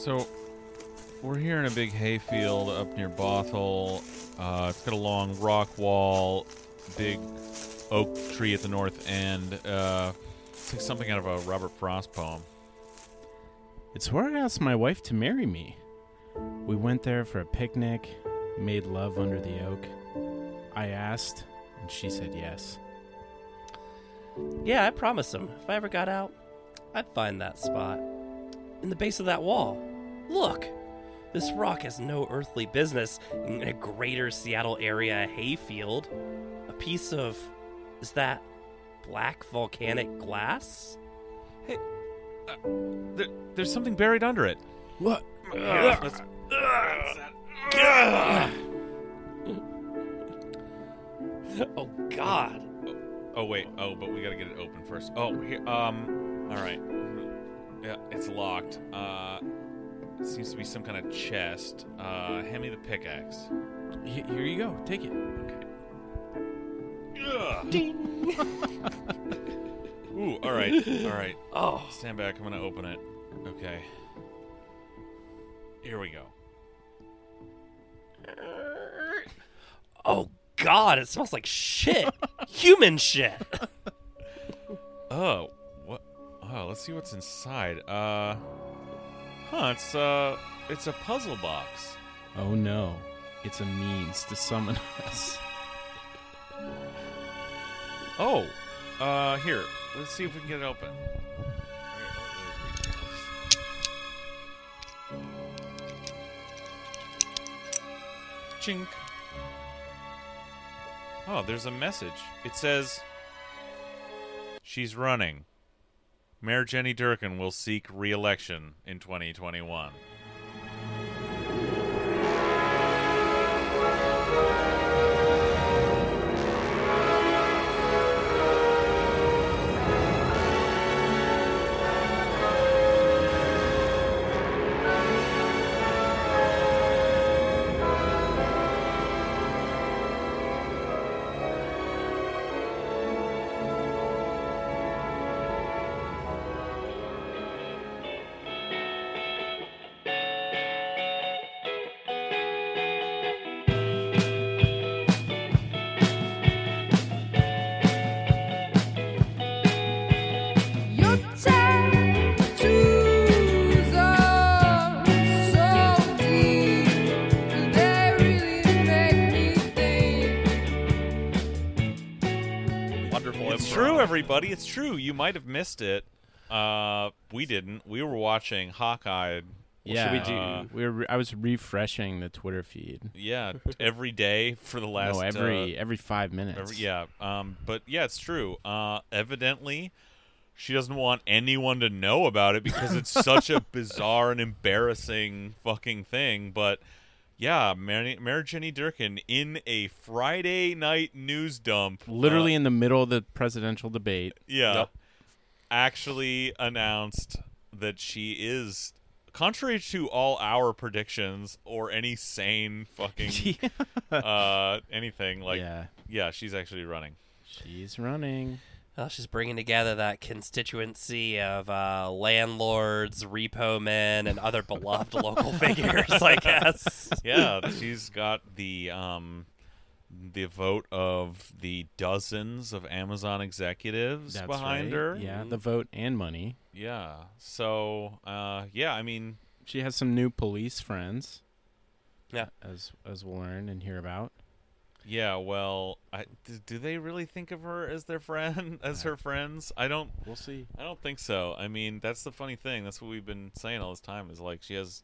So, we're here in a big hayfield up near Bothell. Uh, it's got a long rock wall, big oak tree at the north end. Uh, it's like something out of a Robert Frost poem. It's where I asked my wife to marry me. We went there for a picnic, made love under the oak. I asked, and she said yes. Yeah, I promised him. If I ever got out, I'd find that spot. In the base of that wall. Look! This rock has no earthly business in a greater Seattle area hayfield. A piece of. Is that black volcanic glass? There, there's something buried under it. What? Let's- Oh, God. Oh wait. Oh, but we gotta get it open first. Oh, here. Um. All right. Yeah, it's locked. Uh, it seems to be some kind of chest. Uh, hand me the pickaxe. Here you go. Take it. Okay. Ooh. All right. All right. Oh. Stand back. I'm gonna open it. Okay. Here we go. Oh, God. It smells like shit. Human shit. Oh. What? Oh, let's see what's inside. Uh. Huh. It's uh. It's a puzzle box. Oh no. It's a means to summon us. Oh, uh, here. Let's see if we can get it open. Chink. Oh, there's a message. It says, "She's running. Mayor Jenny Durkan will seek re-election in 2021." Everybody. It's true. You might have missed it. Uh, we didn't. We were watching Hawkeye. yeah. should we do? Uh, we were re- I was refreshing the Twitter feed. Yeah, every day for the last. no, every uh, every five minutes. every- yeah. Um, but yeah, it's true. Uh, evidently, she doesn't want anyone to know about it because it's such a bizarre and embarrassing fucking thing. But yeah, Mary, Mayor Jenny Durkan in a Friday night news dump, Literally uh, in the middle of the presidential debate. yeah, Yep. actually announced that she is. Contrary to all our predictions or any sane fucking uh anything like yeah, yeah, she's actually running. she's running. Well, she's bringing together that constituency of uh, landlords, repo men, and other beloved local figures, I guess. Yeah, she's got the um the vote of the dozens of Amazon executives That's behind right. her. Yeah, the vote and money. Yeah. So, uh yeah, I mean, She has some new police friends. Yeah. as as we'll learn and hear about. Yeah, well, I, do, they really think of her as their friend as her friends? I don't We'll see. I don't think so. I mean, that's the funny thing. That's what we've been saying all this time is like she has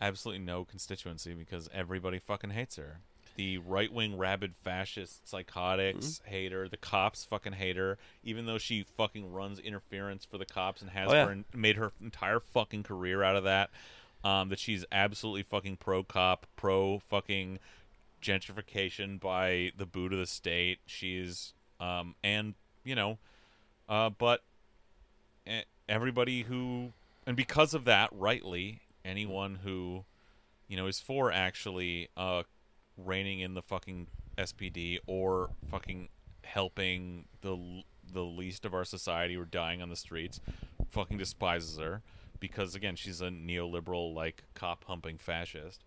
absolutely no constituency because everybody fucking hates her. The right wing rabid fascist psychotics hate her. The cops fucking hate her, even though she fucking runs interference for the cops and has Oh, yeah. en- made her entire fucking career out of that. Um, that she's absolutely fucking pro cop, pro fucking gentrification by the boot of the state. She's um, and you know, uh, but everybody who and because of that rightly anyone who you know is for actually uh reining in the fucking SPD or fucking helping the the least of our society who are dying on the streets fucking despises her because again, she's a neoliberal like cop humping fascist.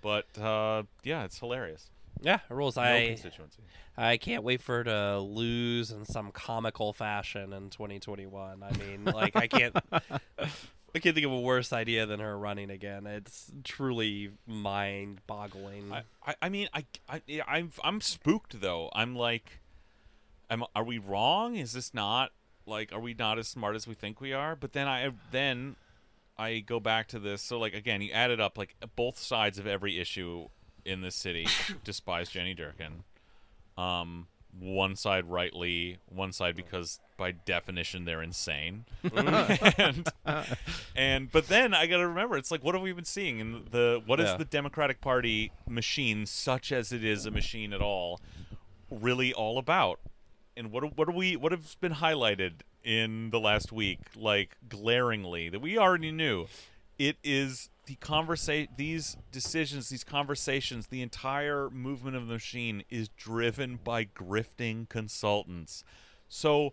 But uh, yeah, it's hilarious. Yeah, it rules. No I constituency. I can't wait for her to lose in some comical fashion in 2021. I mean, like I can't I can't think of a worse idea than her running again. It's truly mind-boggling. I, I, I mean, I, I I'm I'm spooked though. I'm like, am, are we wrong? Is this not like, are we not as smart as we think we are? But then I, then I go back to this. So like again, you added up like both sides of every issue in this city despise Jenny Durkan. Um, one side rightly, one side because by definition they're insane. and, and but then I got to remember it's like what have we been seeing in the what is Yeah. the Democratic Party machine such as it is a machine at all really all about? And what what are we what has been highlighted in the last week like glaringly that we already knew? It is the conversation these decisions these conversations the entire movement of the machine is driven by grifting consultants. So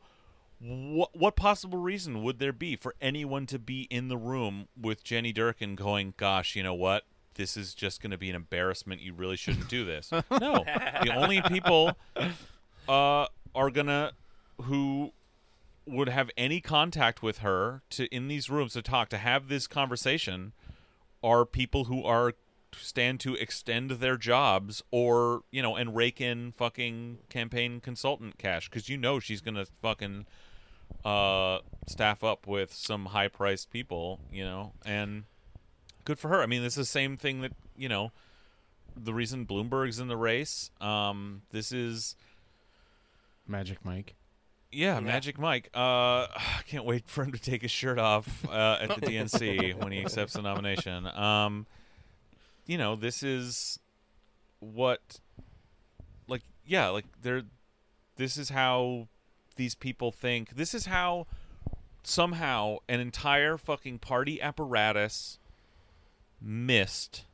what what possible reason would there be for anyone to be in the room with Jenny Durkan going gosh you know what? This is just going to be an embarrassment. You really shouldn't do this. No. The only people uh are going to who would have any contact with her to in these rooms to talk to have this conversation are people who are stand to extend their jobs or you know and rake in fucking campaign consultant cash because you know she's gonna fucking uh staff up with some high priced people you know and good for her i mean this is the same thing that you know the reason bloomberg's in the race um this is Magic Mike. Yeah, Magic Mike. Uh, I can't wait for him to take his shirt off uh, at the DNC when he accepts the nomination. Um, you know, this is what, like, yeah, like they're. This is how these people think. This is how somehow an entire fucking party apparatus missed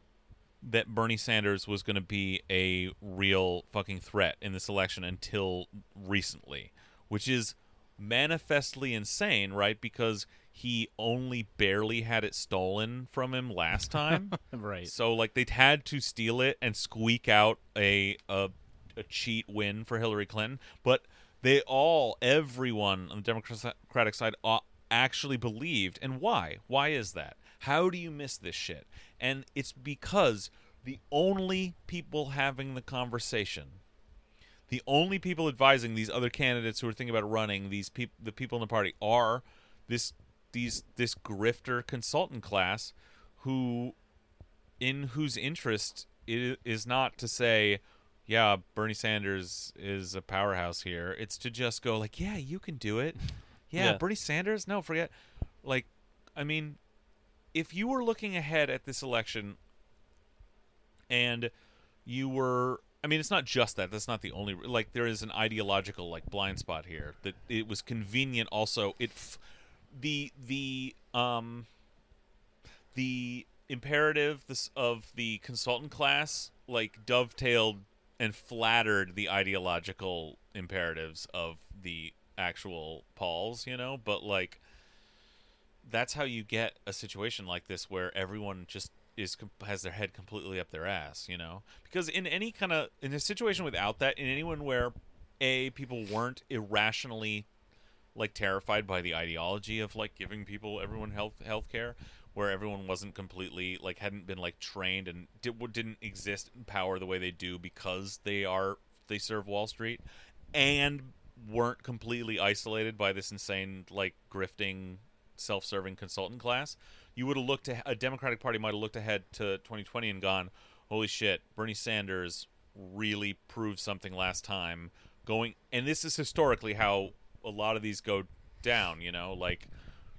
that Bernie Sanders was going to be a real fucking threat in this election until recently, which is manifestly insane, right? Because he only barely had it stolen from him last time. Right. So like they'd had to steal it and squeak out a a, a cheat win for Hillary Clinton, but they all everyone on the Democratic side uh, actually believed. And why? Why is that? How do you miss this shit? And it's because the only people having the conversation the only people advising these other candidates who are thinking about running these people the people in the party are this these this grifter consultant class who in whose interest it is not to say yeah bernie sanders is a powerhouse here. It's to just go like yeah you can do it. Yeah, Yeah. bernie sanders? No forget like i mean if you were looking ahead at this election and you were i mean it's not just that. That's not the only like there is an ideological like blind spot here that it was convenient also. It f- the the um the imperative this of the consultant class like dovetailed and flattered the ideological imperatives of the actual pols, you know, but like that's how you get a situation like this where everyone just is has their head completely up their ass, you know? Because in any kind of in a situation without that, in anyone where a people weren't irrationally like terrified by the ideology of like giving people everyone health health care where everyone wasn't completely like hadn't been like trained and did, didn't exist in power the way they do because they are they serve Wall Street and weren't completely isolated by this insane like grifting self-serving consultant class you would have looked at a democratic party might have looked ahead to 2020 and gone holy shit bernie sanders really proved something last time going and this is historically how a lot of these go down you know like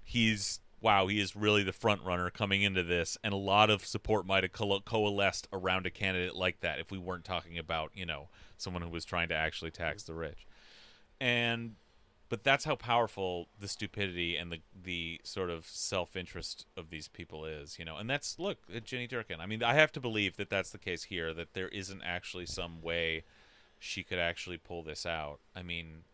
he's wow he is really the front runner coming into this and a lot of support might have co- coalesced around a candidate like that if we weren't talking about you know someone who was trying to actually tax the rich. And but that's how powerful the stupidity and the the sort of self-interest of these people is you know? And that's look at jenny durkan. I mean i have to believe that that's the case here that there isn't actually some way she could actually pull this out. I mean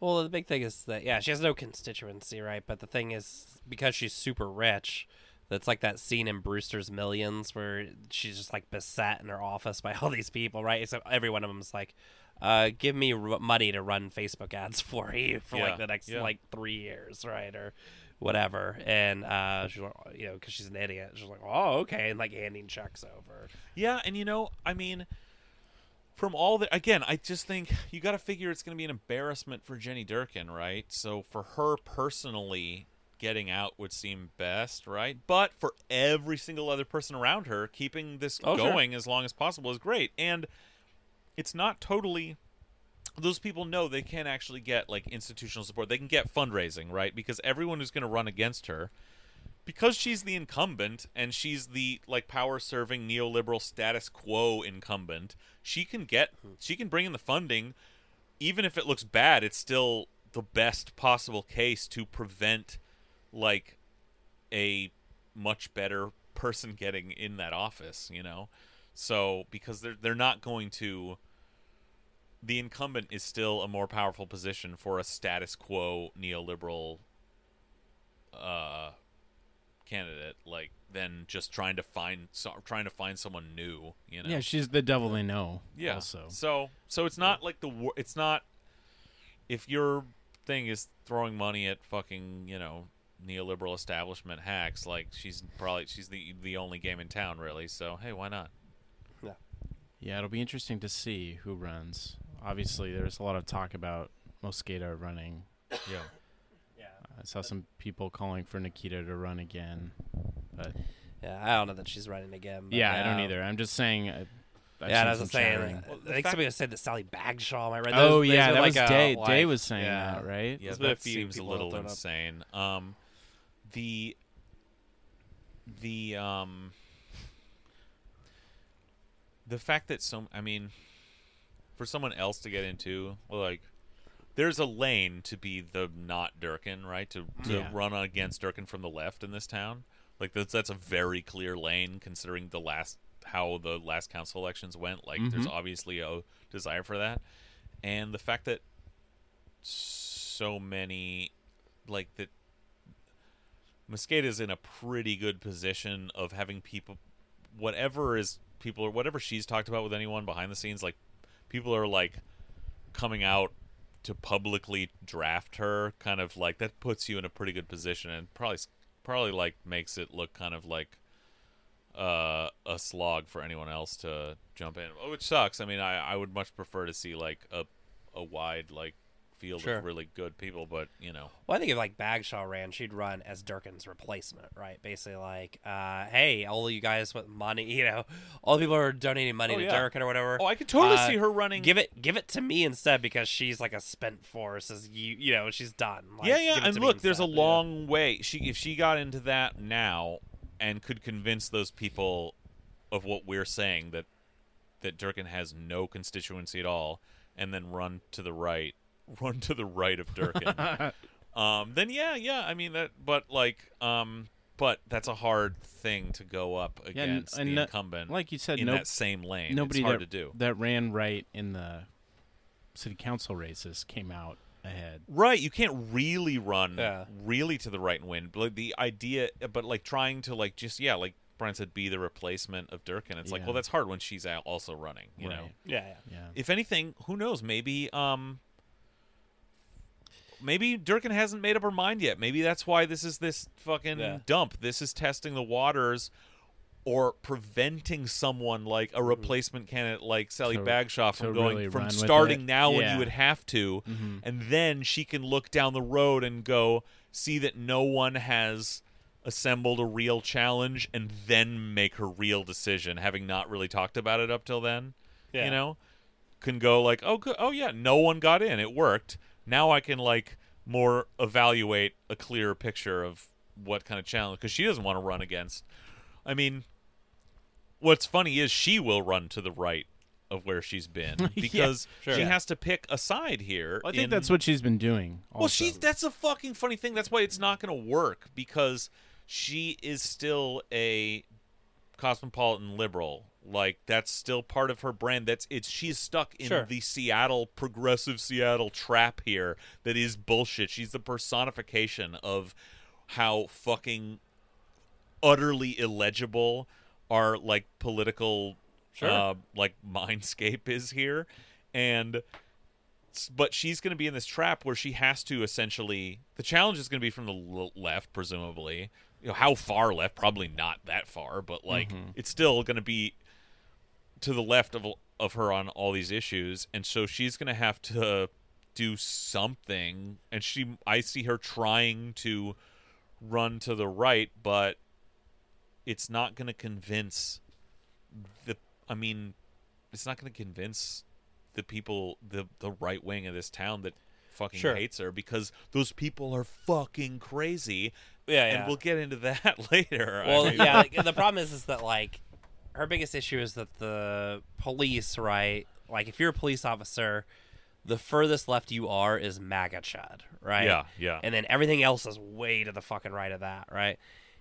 Well, the big thing is that yeah, she has no constituency, right? But the thing is, because she's super rich, that's like that scene in Brewster's Millions where she's just like beset in her office by all these people, right? So every one of them's like, uh, "Give me r- money to run Facebook ads for you for Yeah, like the next yeah. like three years, right?" Or whatever. And uh, she's like, you know, because she's an idiot, she's like, "Oh, okay," and like handing checks over. Yeah, and you know, I mean, from all the again, I just think you got to figure it's going to be an embarrassment for Jenny Durkan, right? So for her personally, getting out would seem best, right? But for every single other person around her, keeping this Oh, sure. going as long as possible is great, and it's not totally. Those people know they can actually get like institutional support. They can get fundraising, right? Because everyone who's going to run against her because she's the incumbent and she's the like power serving neoliberal status quo incumbent she can get hmm. she can bring in the funding even if it looks bad it's still the best possible case to prevent like a much better person getting in that office you know? So because they're they're not going to the incumbent is still a more powerful position for a status quo neoliberal uh candidate like than just trying to find so, trying to find someone new you know? Yeah, she's the devil they know. yeah. Also, so so it's not like the it's not if your thing is throwing money at fucking you know neoliberal establishment hacks like she's probably she's the the only game in town really so hey why not yeah, Yeah, it'll be interesting to see who runs. Obviously, there's a lot of talk about Mosqueda running. yeah Yeah. I saw some people calling for Nikkita to run again, but Yeah, I don't know that she's running again. but yeah, I don't either. I'm just saying. I, I've yeah, seen and as I some was saying, chattering. I think fact- somebody said that Sally Bagshaw. I read. oh yeah, that are was like a, Day. like- Day was saying yeah. that, right? Yeah, There's that seems a little insane. Um, the the um the fact that some, I mean, for someone else to get into, like, there's a lane to be the not Durkan, right? To to Yeah. run against Durkan from the left in this town. Like that's that's a very clear lane considering the last how the last council elections went. Like there's Mhm. obviously a desire for that, and the fact that so many like that Mosqueda's in a pretty good position of having people whatever is people or whatever she's talked about with anyone behind the scenes like people are like coming out to publicly draft her kind of like that puts you in a pretty good position and probably probably like makes it look kind of like uh, a slog for anyone else to jump in which sucks. I mean i, I would much prefer to see like a, a wide like field Sure. of really good people but you know Well, I think if like Bagshaw ran, she'd run as Durkan's replacement, right? Basically, like, uh, hey, all you guys with money, you know, all the people who are donating money Oh, to yeah. Durkan or whatever. oh i could totally uh, see her running Give it, give it to me instead because she's like a spent force. As you, you know, she's done. Like, yeah, yeah, and look, there's a yeah. long way. She if she got into that now and could convince those people of what we're saying that that Durkan has no constituency at all, and then run to the right, run to the right of Durkan. um, then yeah, yeah. I mean that, but like, um, but that's a hard thing to go up and- against and the no- incumbent like you said, in no, that same lane. nobody it's hard that, to do. that ran right in the city council races came out ahead. Right, you can't really run Yeah. really to the right and win. But like, the idea, but like trying to like just yeah, like Brian said, be the replacement of Durkan. It's like, well, that's hard when she's also running. You know, Yeah, yeah. Yeah. if anything, who knows? Maybe um, maybe Durkan hasn't made up her mind yet. Maybe that's why this is this fucking Yeah. dump. This is testing the waters. Or preventing someone like a replacement candidate like Sally To- Bagshaw from going really from starting now when you would have to, Mhm. and then she can look down the road and go see that no one has assembled a real challenge and then make her real decision having not really talked about it up till then Yeah. you know can go like oh oh yeah no one got in it worked now i can like more evaluate a clearer picture of what kind of challenge because she doesn't want to run against i mean what's funny is she will run to the right of where she's been Yeah, because sure. she Yeah. has to pick a side here Well, I think in- that's what she's been doing. well, she's that's a fucking funny thing. That's why it's not going to work because she is still a cosmopolitan liberal, Like that's still part of her brand. That's it's she's stuck in Sure. the Seattle progressive Seattle trap here that is bullshit. She's the personification of how fucking utterly illegible our like political Sure. uh, like mindscape is here and but she's going to be in this trap where she has to essentially the challenge is going to be from the l- left presumably you know how far left probably not that far but like it's still going to be to the left of of her on all these issues and so she's going to have to do something and she I see her trying to run to the right but it's not going to convince the I mean it's not going to convince the people the the right wing of this town that fucking Sure. hates her because those people are fucking crazy Yeah, and we'll get into that later I Well, mean- yeah. The problem is, is that like her biggest issue is that the police, right? Like, if you're a police officer, the furthest left you are is MAGA Chud, right? Yeah, yeah. And then everything else is way to the fucking right of that, right?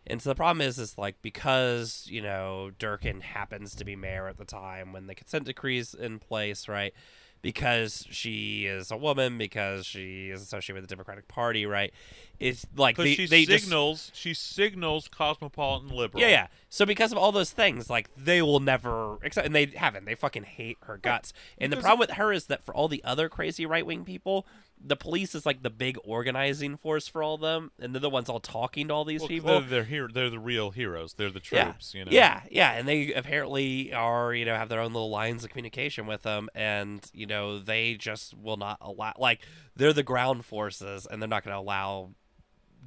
And so the problem is, is like because you know Durkan happens to be mayor at the time when the consent decree's in place, right? Because she is a woman, because she is associated with the Democratic Party, right? It's like they, she they just signals, she signals cosmopolitan liberal. yeah, yeah. So because of all those things, like they will never accept, and they haven't. They fucking hate her guts. And the problem with her is that for all the other crazy right wing people, the police is like the big organizing force for all of them, and they're the ones all talking to all these Well, people. They're, they're here. They're the real heroes. They're the Yeah. troops. You know. Yeah, yeah, and they apparently are, you know, have their own little lines of communication with them, and you know, they just will not allow. Like, they're the ground forces, and they're not going to allow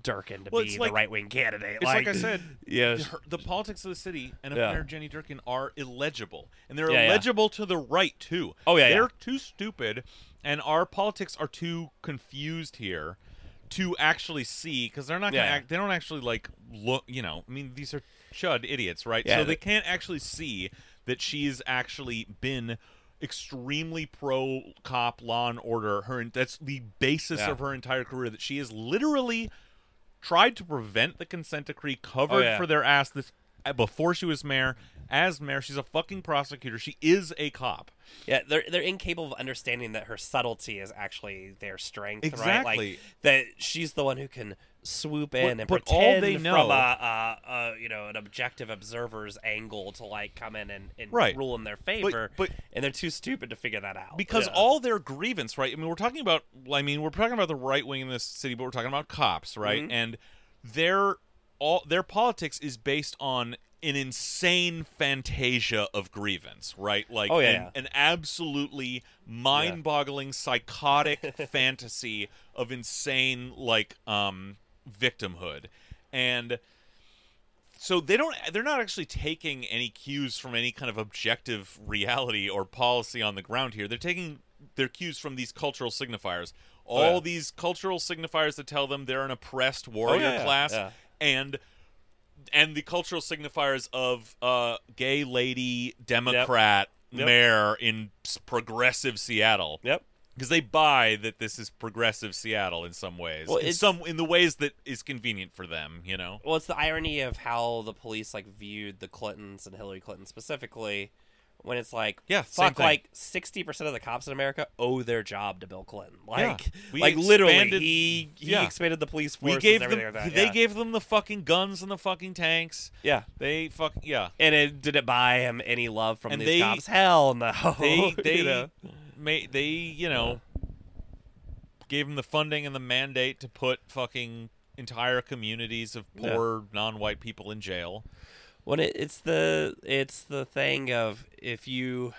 Durkan to Well, be it's the right wing candidate. It's like, I said. yeah, her- the politics of the city and of Yeah. Mayor Jenny Durkan are illegible, and they're Yeah, yeah. illegible to the right too. Oh, yeah, they're yeah. too stupid, and our politics are too confused here to actually see because they're not gonna Yeah. act. They don't actually like look. You know, I mean, these are chud idiots, right? Yeah, so they- they can't actually see that she's actually been extremely pro cop law and order her that's the basis Yeah. of her entire career that she is literally tried to prevent the consent decree covered Oh, for their ass this before she was mayor as mayor she's a fucking prosecutor she is a cop Yeah, they're they're incapable of understanding that her subtlety is actually their strength, right? Exactly. Like that she's the one who can swoop in But- and but all pretend they from a, a, a you know an objective observer's angle to like come in and, and Right. rule in their favor, but- and they're too stupid to figure that out because Yeah. all their grievance right i mean we're talking about i mean we're talking about the right wing in this city but we're talking about cops right Mhm. and their all their politics is based on an insane fantasia of grievance right? Like Oh, yeah, an, an absolutely mind-boggling psychotic fantasy of insane like um victimhood. And so they don't they're not actually taking any cues from any kind of objective reality or policy on the ground here. They're taking their cues from these cultural signifiers. All Oh, yeah. these cultural signifiers that tell them they're an oppressed warrior yeah, yeah, class yeah. And and the cultural signifiers of uh gay lady democrat Yep. mayor in progressive seattle Yep. because they buy that this is progressive Seattle in some ways, Well, in some in the ways that is convenient for them. You know, Well, it's the irony of how the police like viewed the Clintons and Hillary Clinton specifically. When it's like, Yeah, fuck, like sixty percent of the cops in America owe their job to Bill Clinton. Like, We like literally, he he yeah. expanded the police force. we gave them like they yeah. gave them the fucking guns and the fucking tanks. yeah. They fuck yeah. And it did it buy him any love from And these they- cops? Hell no. They they you know? ma- they you know gave them the funding and the mandate to put fucking entire communities of Yeah. poor non-white people in jail. When it, it's the it's the thing of if you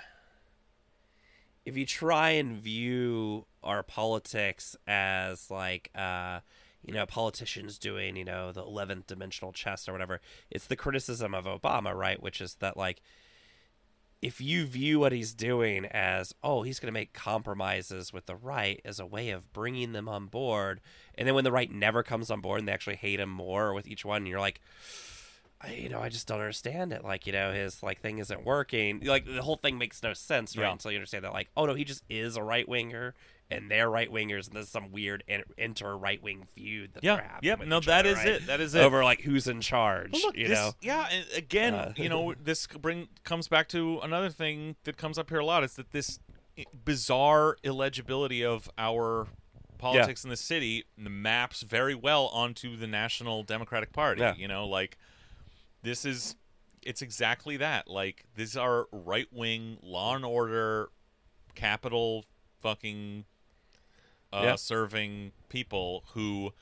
if you try and view our politics as like uh you know politicians doing you know the 11th dimensional chess or whatever it's the criticism of obama right? Which is that like if you view what he's doing as oh he's going to make compromises with the right as a way of bringing them on board and then when the right never comes on board and they actually hate him more with each one you're like I, you know, I just don't understand it. Like, you know, his like thing isn't working. Like the whole thing makes no sense, right? Yeah. Until you understand that, like, oh no, he just is a right winger, and they're right wingers, and there's some weird inter right wing feud that Yeah, yep, no, that other, is right? it. That is it. Over like who's in charge, Well, look, you this, know? yeah, again, Uh, you know, this bring comes back to another thing that comes up here a lot is that this bizarre illegibility of our politics in the city maps very well onto the National Democratic Party. Yeah. You know, like this is it's exactly that. Like these are right wing law and order capital fucking uh, Yeah. serving people who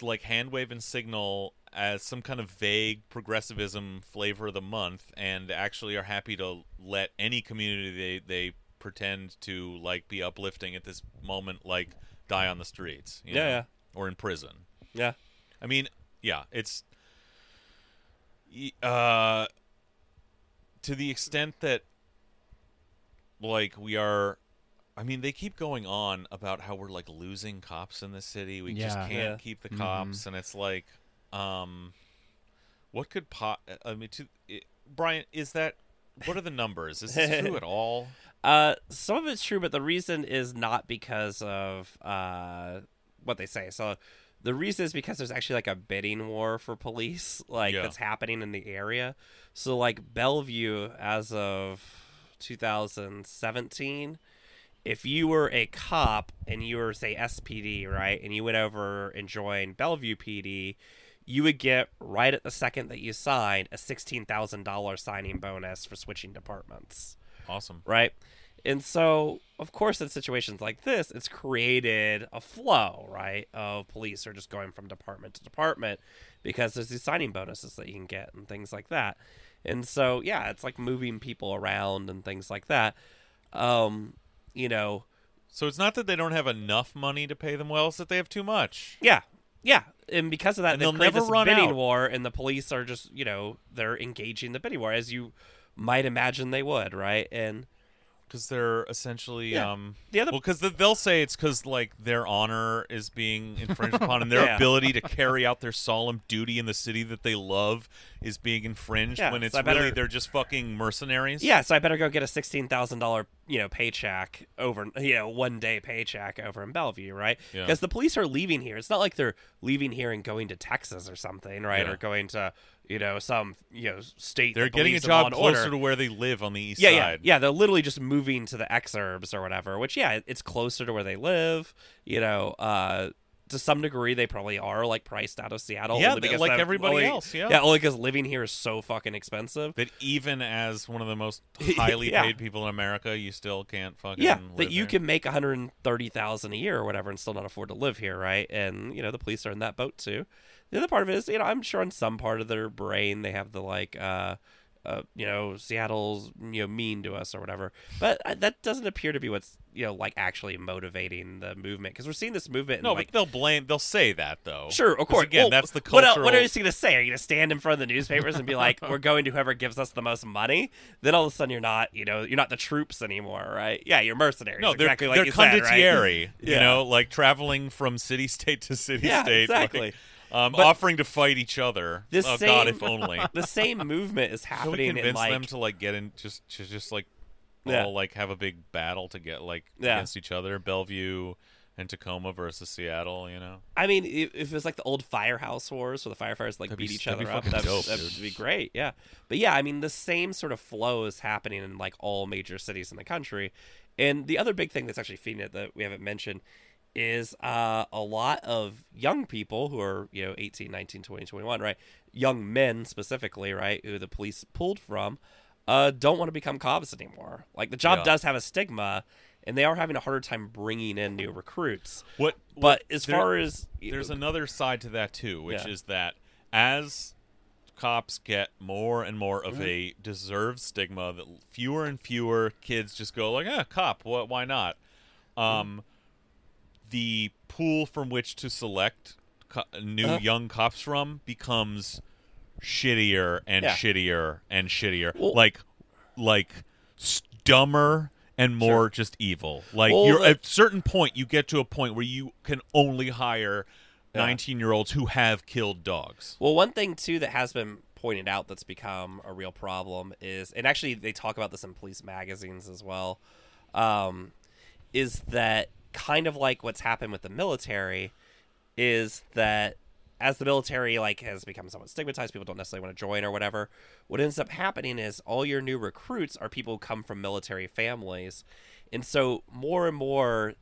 like hand wave and signal as some kind of vague progressivism flavor of the month and actually are happy to let any community they they pretend to like be uplifting at this moment like die on the streets you Yeah, know, yeah. or in prison Yeah, i mean yeah it's uh to the extent that like we are I mean, they keep going on about how we're like losing cops in the city. We just can't Yeah. keep the cops, and it's like, um, what could pot? I mean, to it, Brian, is that what are the numbers? Is this true at all? Uh, some of it's true, but the reason is not because of uh what they say. So the reason is because there's actually like a bidding war for police, like Yeah. that's happening in the area. So like Bellevue, as of 2017, if you were a cop and you were say SPD, right, and you went over and joined Bellevue PD, you would get right at the second that you signed a sixteen thousand dollar signing bonus for switching departments Awesome. right? And so, of course, in situations like this, it's created a flow, right, of police are just going from department to department because there's these signing bonuses that you can get and things like that. And so, yeah, it's like moving people around and things like that. Um, you know, So it's not that they don't have enough money to pay them well; it's that they have too much. yeah, yeah, and because of that, And they'll never this run bidding out. war, and the police are just, you know, they're engaging the bidding war as you might imagine they would, right? And because they're essentially Yeah. um The other- well because they'll say it's because like their honor is being infringed upon and their Yeah. ability to carry out their solemn duty in the city that they love is being infringed Yeah, when it's so better- really they're just fucking mercenaries Yeah, so I better go get a sixteen thousand dollar you know paycheck over you know one day paycheck over in Bellevue, right? Yeah. Because the police are leaving here. It's not like they're leaving here and going to Texas or something, right? Yeah. Or going to you know some you know state. they're getting a believes in law job closer order. to where they live on the east yeah, yeah, yeah. They're literally just moving to the exurbs or whatever. Which yeah, it's closer to where they live. You know, uh, to some degree, they probably are like priced out of Seattle. Yeah, only because like everybody only- else, yeah. yeah, only because living here is so fucking expensive. that even as one of the most highly Yeah. paid people in America, you still can't fucking yeah live that you there. can make 130000 a year or whatever and still not afford to live here right and you know the police are in that boat too the other part of it is you know i'm sure in some part of their brain they have the like uh uh, you know, Seattle's you know mean to us or whatever, but uh, that doesn't appear to be what's you know like actually motivating the movement because we're seeing this movement. No, like, but they'll blame. They'll say that though. Sure, of course. Again, Well, that's the what, cultural. el- what are you going to say? Are you going to stand in front of the newspapers and be like, "We're going to whoever gives us the most money"? Then all of a sudden, you're not, you know, you're not the troops anymore, right? Yeah, you're mercenaries. No, they're exactly like they're you said, right? condottieri. You Yeah. know, like traveling from city state to city Yeah, state. like, exactly. Um, offering to fight each other. This oh same, God, if only. the same movement is Can we happening in convince like them to like get in just to just like Yeah. all like have a big battle to get like Yeah. against each other, Bellevue and Tacoma versus Seattle. You know, I mean, if, if it was like the old firehouse wars where the firefighters like That'd be- beat each other up, that'd, dope, that'd be great. Yeah, but yeah, I mean, the same sort of flow is happening in like all major cities in the country. And the other big thing that's actually feeding it that we haven't mentioned is uh, a lot of young people who are you know 18 19 20 21 right young men specifically right who the police pulled from uh, don't want to become cops anymore like the job Yeah. does have a stigma and they are having a harder time bringing in new recruits what? but as there- far as there's another side to that too, which Yeah. is that as cops get more and more Mm-hmm. of a deserved stigma, that fewer and fewer kids just go like, "Ah, cop, what? Why not?" Mm-hmm. The pool from which to select co- new Uh-huh. young cops from becomes shittier and Yeah. shittier and shittier. Well- like, like dumber and more just evil. Like Well, you're the- at a certain point, you get to a point where you can only hire Yeah. 19 year olds who have killed dogs. Well, one thing too that has been pointed out that's become a real problem is, and actually they talk about this in police magazines as well, um, is that kind of like what's happened with the military is that as the military like has become somewhat stigmatized people don't necessarily want to join or whatever what ends up happening is all your new recruits are people who come from military families and so more and more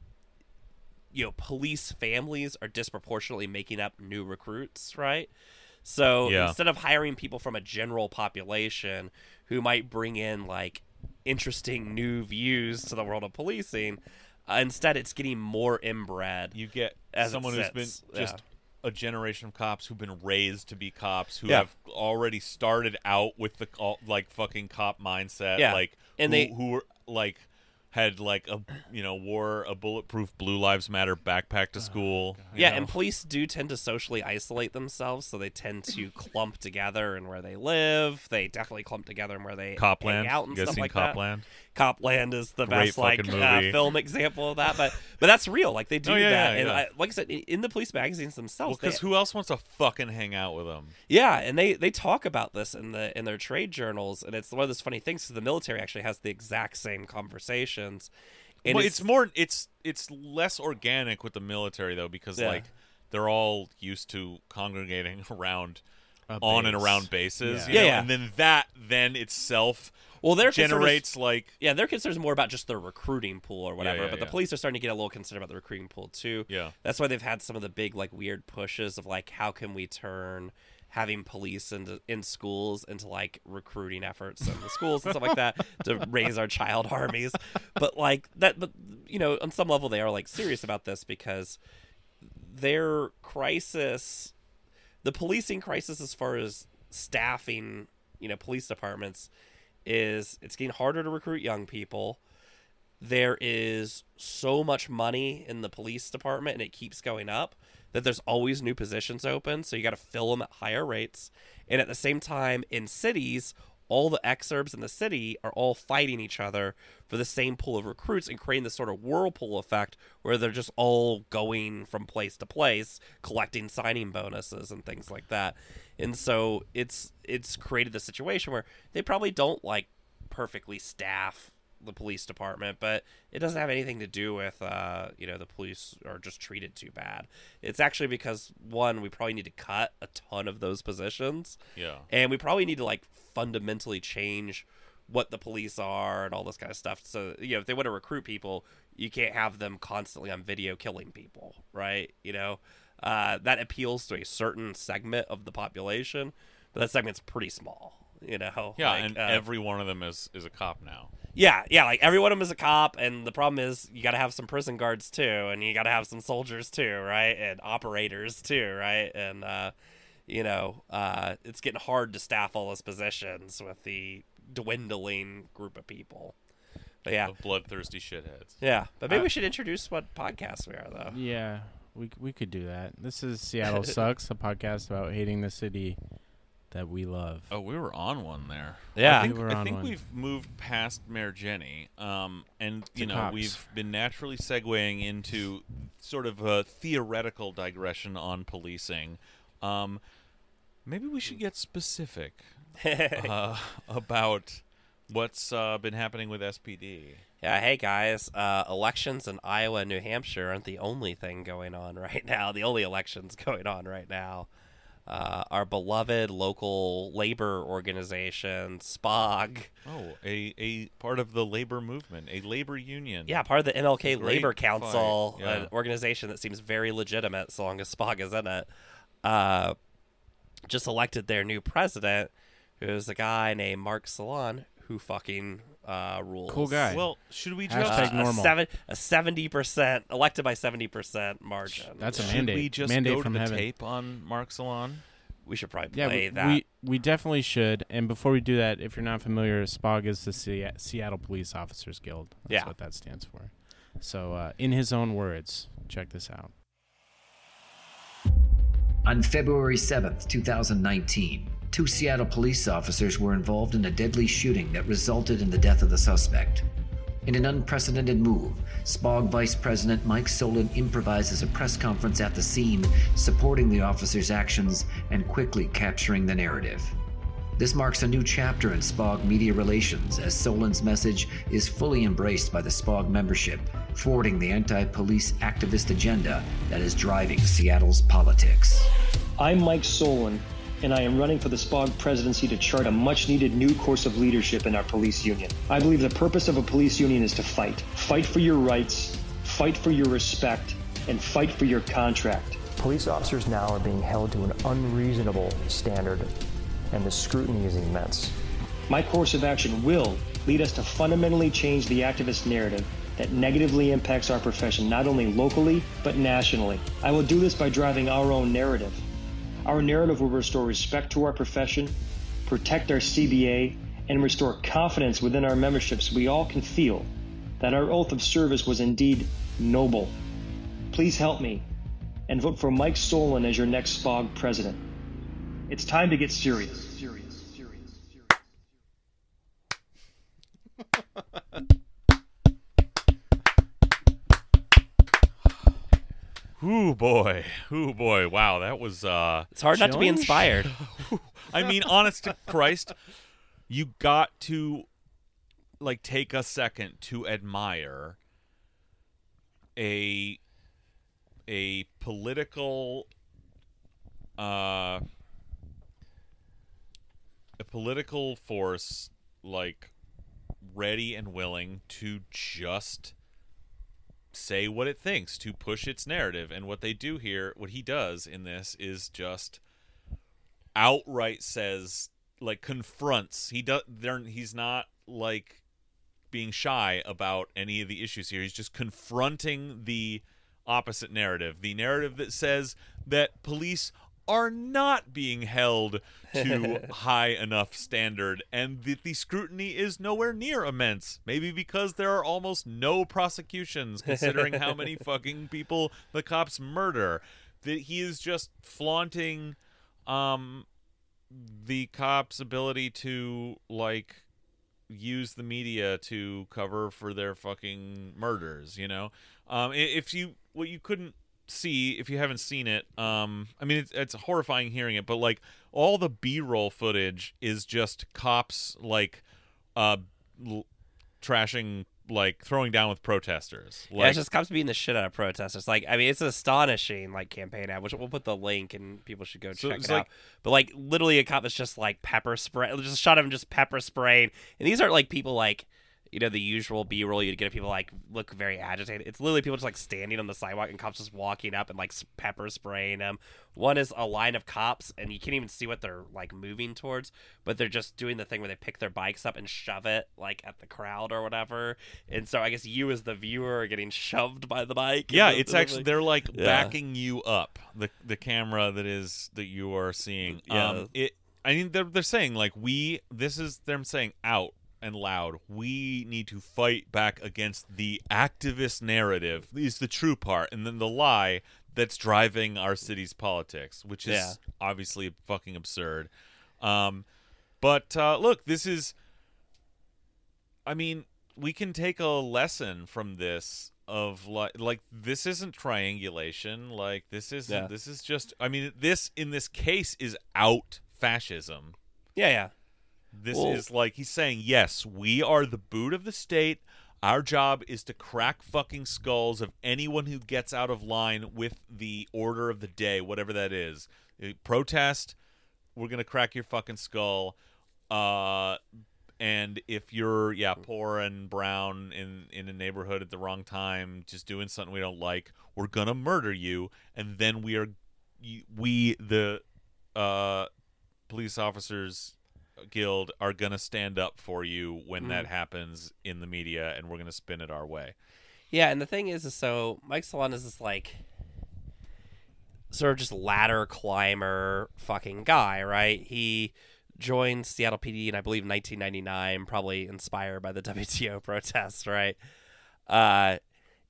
you know police families are disproportionately making up new recruits right so Yeah. instead of hiring people from a general population who might bring in like interesting new views to the world of policing uh, instead it's getting more inbred You get As someone who's been just yeah. a generation of cops who've been raised to be cops who Yeah. have already started out with the like fucking cop mindset. Yeah. Like And who, they- who were like had like a you know wore a bulletproof Blue Lives Matter backpack to school. you Yeah, know? and police do tend to socially isolate themselves, so they tend to clump together in where they live. They definitely clump together in where they Copland. hang out and you guys stuff seen like that. Copland? Is the Great best like uh, film example of that, but but that's real. Like they do Oh, yeah, that, yeah, and yeah. I, like I said, in- the police magazines themselves, because they- who else wants to fucking hang out with them? yeah, and they they talk about this in the in their trade journals, and it's one of those funny things. because the military actually has the exact same conversations. And well, it's, more. It's it's less organic with the military though, because like they're all used to congregating around A on and around bases. Yeah. you Yeah, know? yeah. and then that then itself well, their concern is- generates like Yeah, their concern is more about just the recruiting pool or whatever. yeah, but the police are starting to get a little concerned about the recruiting pool too. yeah. That's why they've had some of the big like weird pushes of like how can we turn having police into in schools into like recruiting efforts in the schools and stuff like that to raise our child armies. But like that but you know, on some level they are like serious about this because their crisis the policing crisis as far as staffing, you know, police departments is it's getting harder to recruit young people. There is so much money in the police department and it keeps going up that there's always new positions open, so you got to fill them at higher rates. And at the same time in cities, all the exurbs in the city are all fighting each other for the same pool of recruits and creating this sort of whirlpool effect where they're just all going from place to place collecting signing bonuses and things like that. And so it's it's created this situation where they probably don't like perfectly staff the police department but it doesn't have anything to do with uh you know the police are just treated too bad. It's actually because one we probably need to cut a ton of those positions. Yeah. and we probably need to like fundamentally change what the police are and all this kind of stuff. So you know if they want to recruit people you can't have them constantly on video killing people right? You know? Uh, that appeals to a certain segment of the population but that segment's pretty small you know? Yeah, Like, and uh, every one of them is is a cop now. Yeah, yeah, like every one of them is a cop, and the problem is you got to have some prison guards too, and you got to have some soldiers too, right, and operators too, right, and uh, you know, uh, it's getting hard to staff all those positions with the dwindling group of people. But yeah, The bloodthirsty shitheads. yeah, but maybe Uh, we should introduce what podcast we are, though. Yeah, we we could do that. This is Seattle Sucks, a podcast about hating the city that we love. Oh, we were on one there. Yeah. I think, we I think we've moved past Mayor Jenny, um, and you know cops. we've been naturally segueing into sort of a theoretical digression on policing. Um, maybe we should get specific uh, about what's uh, been happening with SPD. Yeah, hey guys, uh, elections in Iowa and New Hampshire aren't the only thing going on right now. The only elections going on right now. Uh, our beloved local labor organization, SPOG, Oh, a, a part of the labor movement, a labor union. yeah, part of the MLK Great Labor Council, yeah. an organization that seems very legitimate so long as SPOG is in it, uh, just elected their new president, who's a guy named Mark Solan, who fucking uh, rules. Cool guy. Well, should we Hashtag just Uh, normal. A seven, a seventy percent elected by seventy percent margin. That's a should mandate. we just mandate go to from the heaven. tape on Mark Solan? we should probably Yeah, play we, that. we we definitely should. And before we do that, if you're not familiar, SPOG is the Se- Seattle Police Officers Guild. That's Yeah. what that stands for. So, uh, in his own words, check this out. On February 7th, 2019, two Seattle police officers were involved in a deadly shooting that resulted in the death of the suspect. In an unprecedented move, SPOG Vice President Mike Solan improvises a press conference at the scene, supporting the officers' actions and quickly capturing the narrative. This marks a new chapter in SPOG media relations as Solan's message is fully embraced by the SPOG membership, forwarding the anti police activist agenda that is driving Seattle's politics. I'm Mike Solan, and I am running for the SPOG presidency to chart a much needed new course of leadership in our police union. I believe the purpose of a police union is to fight. Fight for your rights, fight for your respect, and fight for your contract. Police officers now are being held to an unreasonable standard, and the scrutiny is immense. My course of action will lead us to fundamentally change the activist narrative that negatively impacts our profession, not only locally, but nationally. I will do this by driving our own narrative. Our narrative will restore respect to our profession, protect our CBA, and restore confidence within our memberships. we all can feel that our oath of service was indeed noble. Please help me and vote for Mike Solan as your next SPOG president. It's time to get serious. Serious, Ooh boy, ooh boy, wow, that was uh It's hard not to be inspired. I mean, honest to Christ, you got to like take a second to admire a a political uh a political force like ready and willing to just say what it thinks to push its narrative. And what they do here what he does in this is just outright says like confronts. He does there he's not like being shy about any of the issues here. He's just confronting the opposite narrative. The narrative that says that police are not being held to high enough standard and that the scrutiny is nowhere near immense. Maybe because there are almost no prosecutions considering how many fucking people the cops murder. That he is just flaunting um the cops ability to like use the media to cover for their fucking murders you know? Um if you what you couldn't see if you haven't seen it um i mean it's, it's horrifying hearing it but like all the b-roll footage is just cops like uh l- trashing like throwing down with protesters like yeah, it's just cops beating the shit out of protesters. Like, I mean, it's an astonishing like campaign ad, which we'll put the link and people should go So check it like- out. But like, literally, a cop is just like pepper spray, just a shot of him just pepper spraying, and these aren't like people like. You know the usual B roll you'd get of people like look very agitated. It's literally people just like standing on the sidewalk and cops just walking up and like pepper spraying them. One is a line of cops and you can't even see what they're like moving towards, but they're just doing the thing where they pick their bikes up and shove it like at the crowd or whatever. And so I guess you as the viewer are getting shoved by the bike. yeah the- it's the- actually they're like Yeah. backing you up the the camera that is that you are seeing Yeah. um it i mean they're, they're saying like we this is them saying out and loud we need to fight back against the activist narrative is the true part and then the lie that's driving our city's politics which is Yeah. obviously fucking absurd um but uh look this is I mean, we can take a lesson from this of like like this isn't triangulation, like this isn't Yeah. this is just I mean, this in this case is out fascism. Yeah, yeah. This Well- is like he's saying, "Yes, we are the boot of the state. Our job is to crack fucking skulls of anyone who gets out of line with the order of the day, whatever that is. Uh, Protest, we're going to crack your fucking skull. Uh and if you're yeah poor and brown in in a neighborhood at the wrong time just doing something we don't like we're gonna murder you and then we are we the uh police officers guild are gonna stand up for you when that happens in the media and we're gonna spin it our way Yeah, and the thing is, is so Mike Solan is this like sort of just ladder climber fucking guy, right? He joined Seattle PD in I believe 1999, probably inspired by the WTO protests, right? Uh,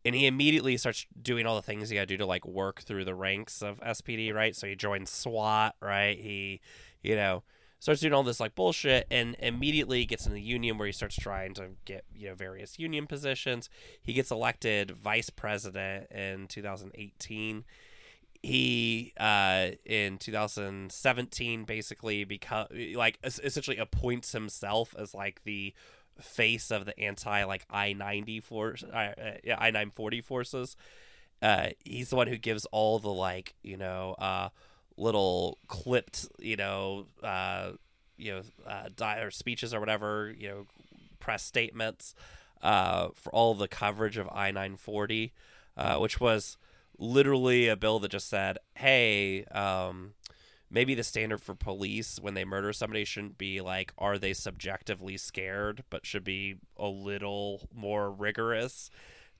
and he immediately starts doing all the things he got to do to like work through the ranks of SPD, right? So he joins SWAT, right? He, you know, starts doing all this like bullshit and immediately gets in the union where he starts trying to get, you know, various union positions. He gets elected vice president in 2018. he uh, in 2017 basically become like essentially appoints himself as like the face of the anti like I-90 force uh, uh, I-940 forces. Uh, he's the one who gives all the like you know uh, little clipped you know uh, you know uh, di- or speeches or whatever you know press statements uh, for all the coverage of I-940, uh, which was literally a bill that just said, "Hey, um, maybe the standard for police when they murder somebody shouldn't be like, are they subjectively scared, but should be a little more rigorous."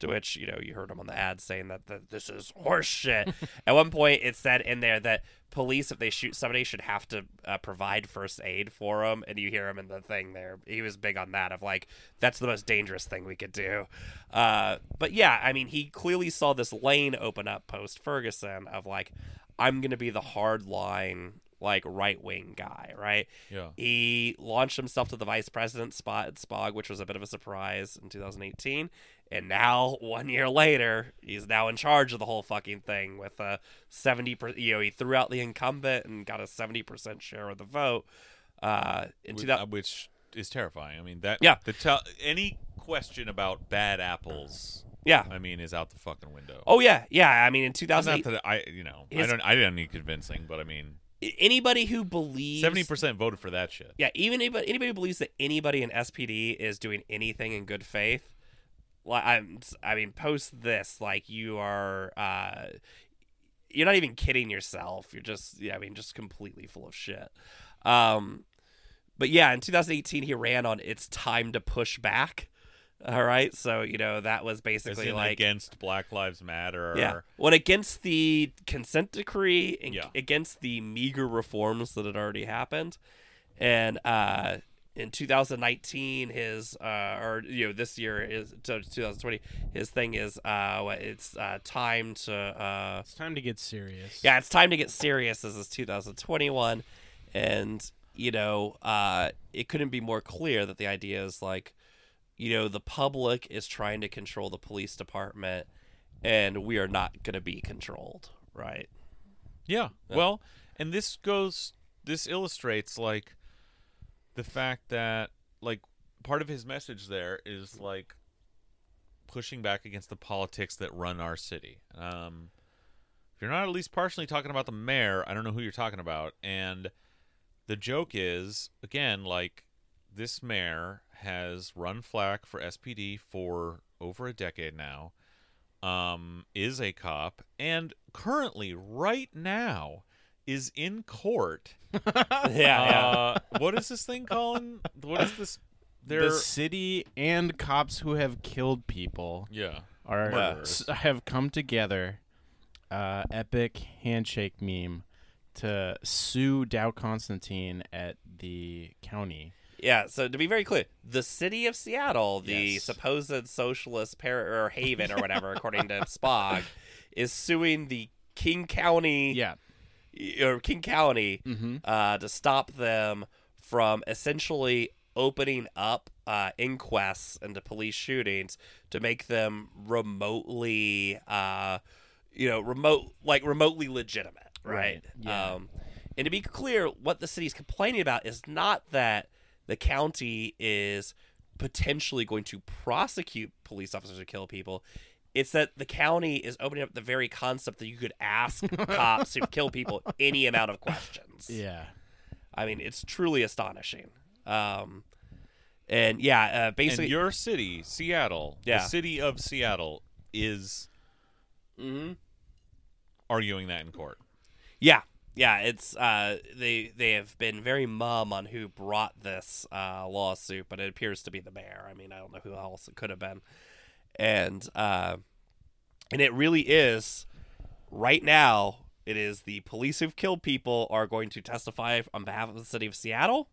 To which you know you heard him on the ad saying that, that this is horseshit. At one point, it said in there that police, if they shoot somebody, should have to uh, provide first aid for them. And you hear him in the thing there. He was big on that of like that's the most dangerous thing we could do. Uh, but yeah, I mean, he clearly saw this lane open up post Ferguson of like, I'm gonna be the hard line like right wing guy, right? Yeah. He launched himself to the vice president spot at Spog, which was a bit of a surprise in 2018. And now, one year later, he's now in charge of the whole fucking thing with a 70 percent. You know, he threw out the incumbent and got a 70% share of the vote. Uh, in Wh- 2000, uh, which is terrifying. I mean that. Yeah. The any question about bad apples, yeah. I mean, is out the fucking window. Oh, yeah. Yeah. I mean, in Not 2008, that I, you know, I don't, I didn't need convincing, but I mean, anybody who believes. seventy percent voted for that shit. Yeah, even anybody, anybody who believes that anybody in SPD is doing anything in good faith, like I'm, I mean, post this, like you are, uh, you're not even kidding yourself. You're just, yeah, I mean, just completely full of shit. Um, but yeah, in 2018, he ran on "It's time to push back." All right, so you know that was basically like against Black Lives Matter. yeah. Well, against the consent decree and Yeah. against the meager reforms that had already happened. And uh, in 2019, his, uh, or, you know, this year is 2020, his thing is, uh, it's uh, time to, uh, It's time to get serious. yeah, it's time to get serious. This is 2021. And, you know, uh, it couldn't be more clear that the idea is like, you know, the public is trying to control the police department and we are not going to be controlled, right? Yeah. Well, and this goes this illustrates like the fact that like part of his message there is like pushing back against the politics that run our city. Um if you're not at least partially talking about the mayor, I don't know who you're talking about. And the joke is again like this mayor has run flack for SPD for over a decade now um, is a cop and currently right now is in court. yeah, yeah. Uh, what is this thing calling? What is this? They're the city and cops who have killed people yeah. are Murderers. have come together. Uh, epic handshake meme to sue Dow Constantine at the county. Yeah, so to be very clear, the city of Seattle, the Yes. supposed socialist par- or haven or whatever, according to Spog, is suing the King County Yeah. Or King County Mm-hmm. uh, to stop them from essentially opening up uh, inquests into police shootings to make them remotely, uh, you know, remote like remotely legitimate, right? Right, yeah. Um, and to be clear, what the city's complaining about is not that the county is potentially going to prosecute police officers who kill people. It's that the county is opening up the very concept that you could ask cops who kill people any amount of questions. Yeah. I mean, it's truly astonishing. Um, and yeah, uh, basically, and your city, Seattle, Yeah. the city of Seattle, is Mhm. arguing that in court. yeah, yeah, it's uh, they they have been very mum on who brought this uh, lawsuit, but it appears to be the mayor. I mean, I don't know who else it could have been, and uh, and it really is right now. It is the police who've killed people are going to testify on behalf of the city of Seattle.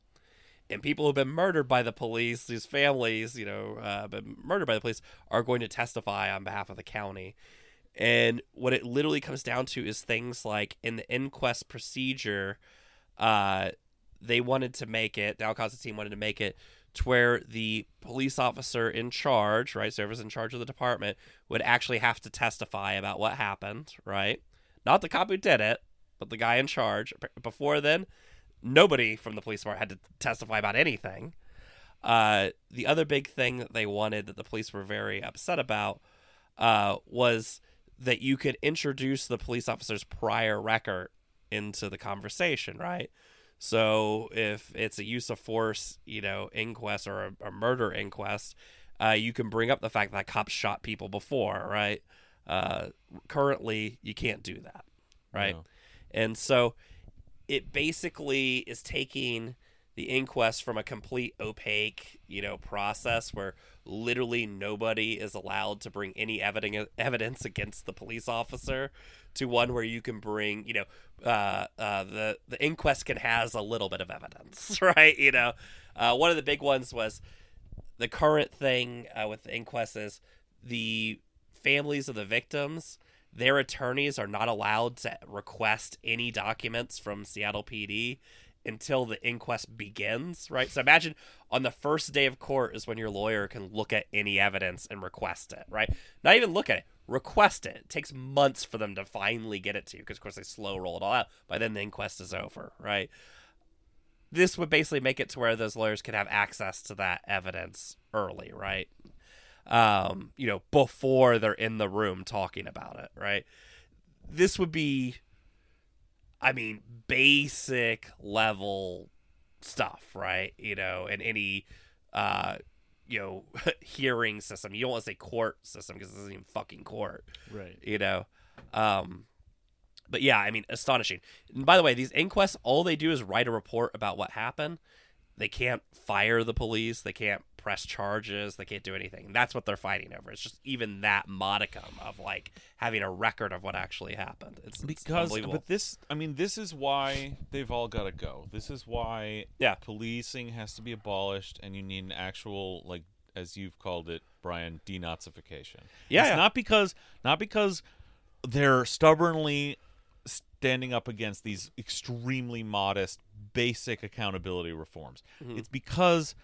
and people who've been murdered by the police, these families, you know, uh, been murdered by the police, are going to testify on behalf of the county. And what it literally comes down to is things like in the inquest procedure, uh, they wanted to make it, Dow Constantine wanted to make it to where the police officer in charge, right, so in charge of the department, would actually have to testify about what happened, right? not the cop who did it, but the guy in charge. Before then, nobody from the police department had to testify about anything. Uh, the other big thing that they wanted that the police were very upset about uh, was that you could introduce the police officer's prior record into the conversation, right? So if it's a use of force, you know, inquest or a, a murder inquest, uh, you can bring up the fact that cops shot people before, right? Uh, currently, you can't do that, right? No. And so it basically is taking the inquest from a complete opaque, you know, process where literally nobody is allowed to bring any evidence against the police officer to one where you can bring, you know, uh, uh, the the inquest can has a little bit of evidence, right? You know, uh, one of the big ones was the current thing uh, with the inquest is the families of the victims their attorneys are not allowed to request any documents from Seattle PD until the inquest begins, right? So imagine on the first day of court is when your lawyer can look at any evidence and request it, right? Not even look at it, request it. It takes months for them to finally get it to you because, of course, they slow roll it all out. By then, the inquest is over, right? This would basically make it to where those lawyers could have access to that evidence early, right? um, you know, before they're in the room talking about it, right? This would be, I mean, basic level stuff, right? You know, and any, uh, you know, hearing system. You don't want to say court system because this isn't even fucking court, Right. you know. Um, but yeah, I mean, astonishing. And by the way, these inquests, all they do is write a report about what happened. They can't fire the police. They can't press charges. They can't do anything. That's what they're fighting over. It's just even that modicum of like having a record of what actually happened. It's, it's because unbelievable. but this i mean this is why they've all got to go this is why Yeah. policing has to be abolished and you need an actual like as you've called it brian denazification Yeah, it's yeah. not because not because they're stubbornly standing up against these extremely modest basic accountability reforms Mm-hmm. it's because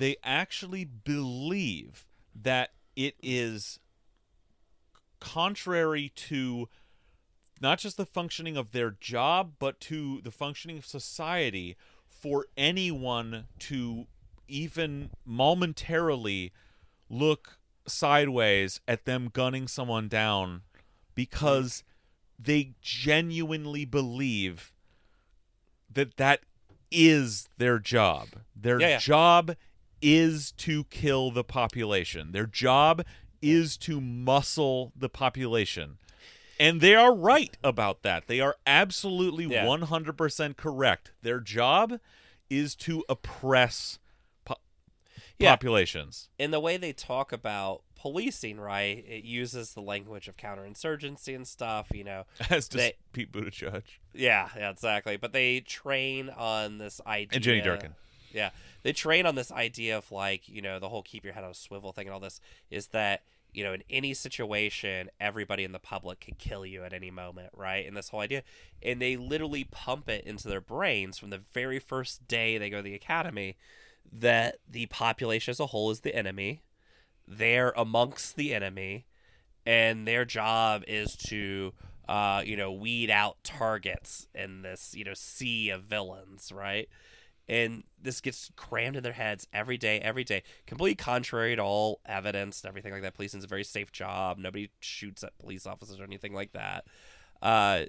they actually believe that it is contrary to not just the functioning of their job, but to the functioning of society for anyone to even momentarily look sideways at them gunning someone down because they genuinely believe that that is their job. Their Yeah, yeah. job is to kill the population. Their job is to muscle the population. And they are right about that. They are absolutely Yeah. 100% correct. Their job is to oppress po- Yeah. populations. in the way they talk about policing, right? It uses the language of counterinsurgency and stuff, you know. As does They- Pete Buttigieg. Yeah, yeah, exactly. But they train on this idea. And Jenny Durkan. Yeah, they train on this idea of like you know the whole keep your head on a swivel thing and all this is that you know in any situation everybody in the public could kill you at any moment, right? And this whole idea, and they literally pump it into their brains from the very first day they go to the academy that the population as a whole is the enemy. They're amongst the enemy, and their job is to uh, you know, weed out targets in this, you know, sea of villains, right? And this gets crammed in their heads every day, every day, completely contrary to all evidence and everything like that. Policing's a very safe job. Nobody shoots at police officers or anything like that. Uh,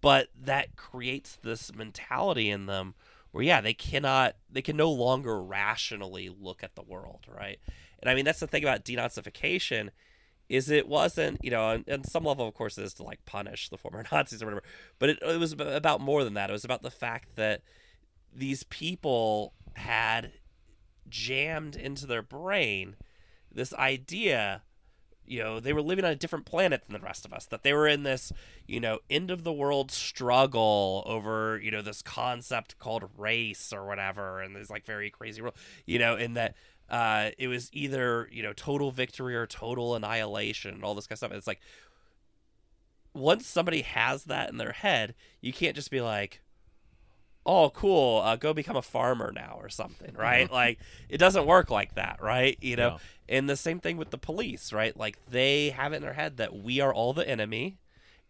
but that creates this mentality in them where, yeah, they cannot, they can no longer rationally look at the world, right? And I mean, that's the thing about denazification is it wasn't you know and some level of course it is to like punish the former nazis or whatever but it, it was about more than that it was about the fact that these people had jammed into their brain this idea you know they were living on a different planet than the rest of us that they were in this you know end of the world struggle over you know this concept called race or whatever and this like very crazy world you know in that uh it was either you know total victory or total annihilation and all this kind of stuff. It's like once somebody has that in their head you can't just be like oh cool uh, go become a farmer now or something right like it doesn't work like that right you know No. and the same thing with the police right like they have it in their head that we are all the enemy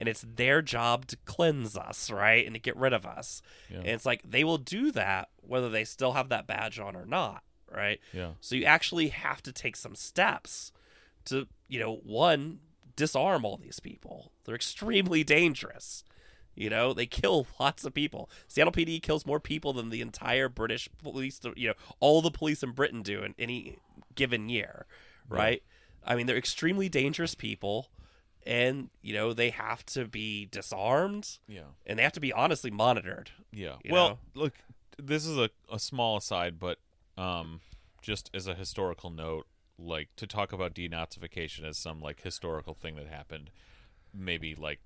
and it's their job to cleanse us, right, and to get rid of us. Yeah. And it's like they will do that whether they still have that badge on or not, right? Yeah. So you actually have to take some steps to, you know, one, disarm all these people. They're extremely dangerous. You know, they kill lots of people. Seattle PD kills more people than the entire British police, you know, all the police in Britain do in any given year, right? I mean, they're extremely dangerous people and, you know, they have to be disarmed Yeah. and they have to be honestly monitored. Yeah. Well, know? look, this is a, a small aside, but um, just as a historical note, like to talk about denazification as some like historical thing that happened, maybe like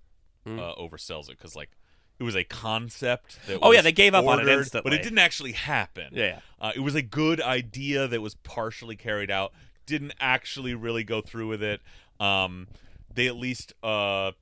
Hmm. uh, oversells it because like it was a concept that. Oh, yeah, they gave up on it ordered, instantly. but it didn't actually happen. Yeah. Uh, it was a good idea that was partially carried out. Didn't actually really go through with it. Um, they at least uh,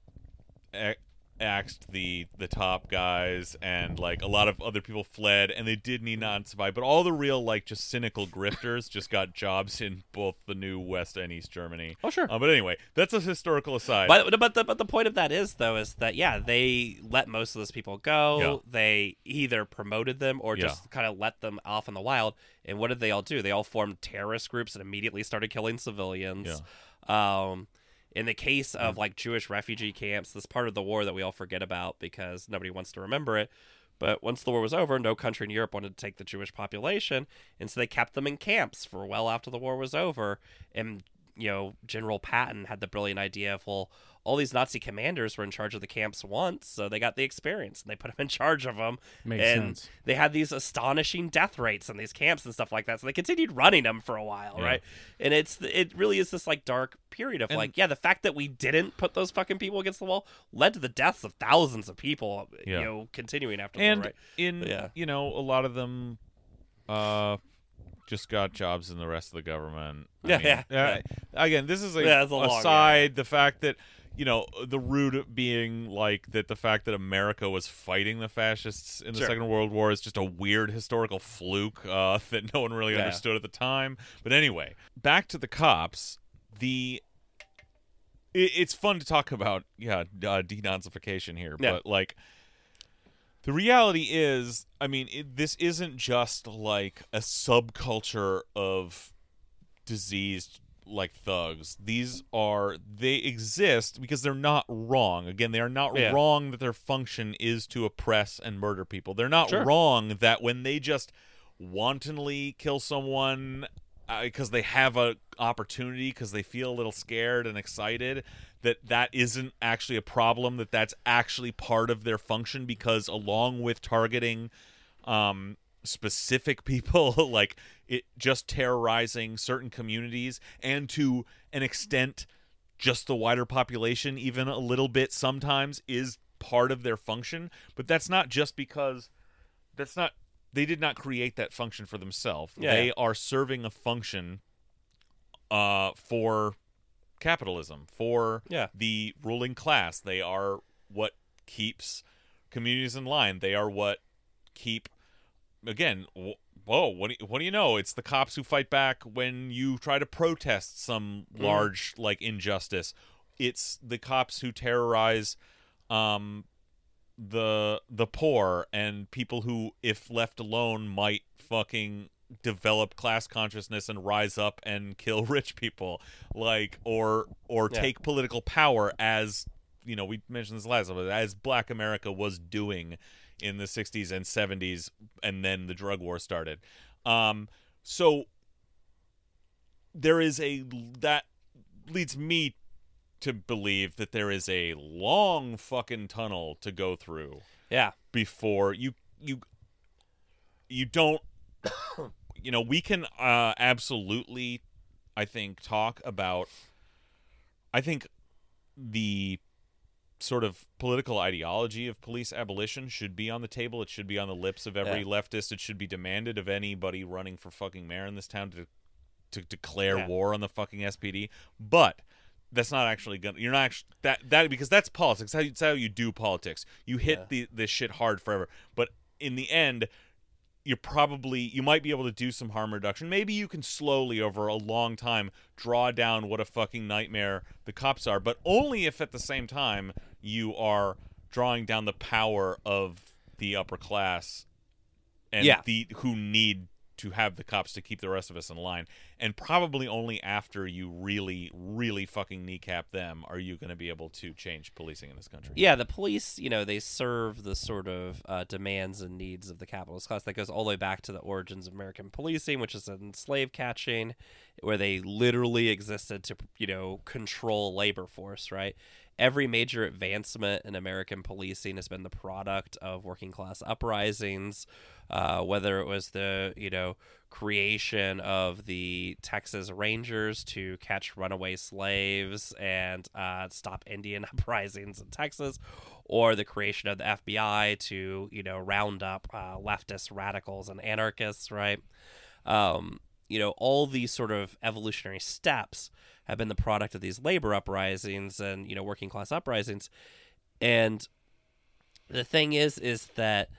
axed the the top guys, and like a lot of other people fled, and they did need not survive. But all the real like just cynical grifters just got jobs in both the new West and East Germany. Oh, sure. Uh, but anyway, that's a historical aside. But but the but the point of that is though is that yeah they let most of those people go. Yeah. They either promoted them or Yeah. just kind of let them off in the wild. And what did they all do? They all formed terrorist groups and immediately started killing civilians. Um, in the case of mm. like Jewish refugee camps, this part of the war that we all forget about because nobody wants to remember it. But once the war was over, no country in Europe wanted to take the Jewish population, and so they kept them in camps for well after the war was over. And you know, General Patton had the brilliant idea of well, all these Nazi commanders were in charge of the camps once, so they got the experience and they put them in charge of them. Makes and sense. they had these astonishing death rates in these camps and stuff like that. So they continued running them for a while, Yeah. right? And it's it really is this like dark period of And- like, yeah, the fact that we didn't put those fucking people against the wall led to the deaths of thousands of people, Yeah. you know, continuing after and the war, right? in Yeah. you know a lot of them uh just got jobs in the rest of the government I Yeah, mean, yeah, uh, again this is a Yeah, a long- aside the fact that you know the root being like that the fact that america was fighting the fascists in the Sure. second world war is just a weird historical fluke uh, that no one really Yeah. understood at the time but anyway back to the cops the it, it's fun to talk about yeah uh, denazification here Yeah. but like the reality is i mean it, this isn't just like a subculture of diseased like thugs these are they exist because they're not wrong again they are not Yeah. wrong that their function is to oppress and murder people they're not Sure. wrong that when they just wantonly kill someone because they have a opportunity because they feel a little scared and excited that that isn't actually a problem that that's actually part of their function because along with targeting um specific people like it just terrorizing certain communities and to an extent just the wider population even a little bit sometimes is part of their function but that's not just because that's not they did not create that function for themselves Yeah. they are serving a function uh for capitalism for Yeah. the ruling class they are what keeps communities in line they are what keep again whoa what do, you, what do you know? It's the cops who fight back when you try to protest some large like injustice. It's the cops who terrorize um the the poor and people who if left alone might fucking develop class consciousness and rise up and kill rich people. Like or or Yeah. take political power as you know we mentioned this last time as black america was doing in the 60s and 70s and then the drug war started um so there is a that leads me to believe that there is a long fucking tunnel to go through Yeah. before you you you don't you know we can uh absolutely i think talk about i think the sort of political ideology of police abolition should be on the table it should be on the lips of every Yeah. leftist it should be demanded of anybody running for fucking mayor in this town to to declare Yeah. war on the fucking SPD but that's not actually gonna you're not actually that that because that's politics how you, that's how you do politics you hit Yeah. the this shit hard forever but in the end you're probably you might be able to do some harm reduction. Maybe you can slowly over a long time draw down what a fucking nightmare the cops are, but only if at the same time you are drawing down the power of the upper class and Yeah. the who need to have the cops to keep the rest of us in line. And probably only after you really, really fucking kneecap them are you going to be able to change policing in this country. Yeah, the police, you know, they serve the sort of uh, demands and needs of the capitalist class. That goes all the way back to the origins of American policing, which is in slave catching, where they literally existed to, you know, control labor force, right? Every major advancement in American policing has been the product of working class uprisings, uh, whether it was the, you know, creation of the Texas Rangers to catch runaway slaves and uh, stop Indian uprisings in Texas, or the creation of the FBI to you know round up uh, leftist radicals and anarchists, right? Um, you know, all these sort of evolutionary steps have been the product of these labor uprisings and you know working class uprisings, and the thing is, is that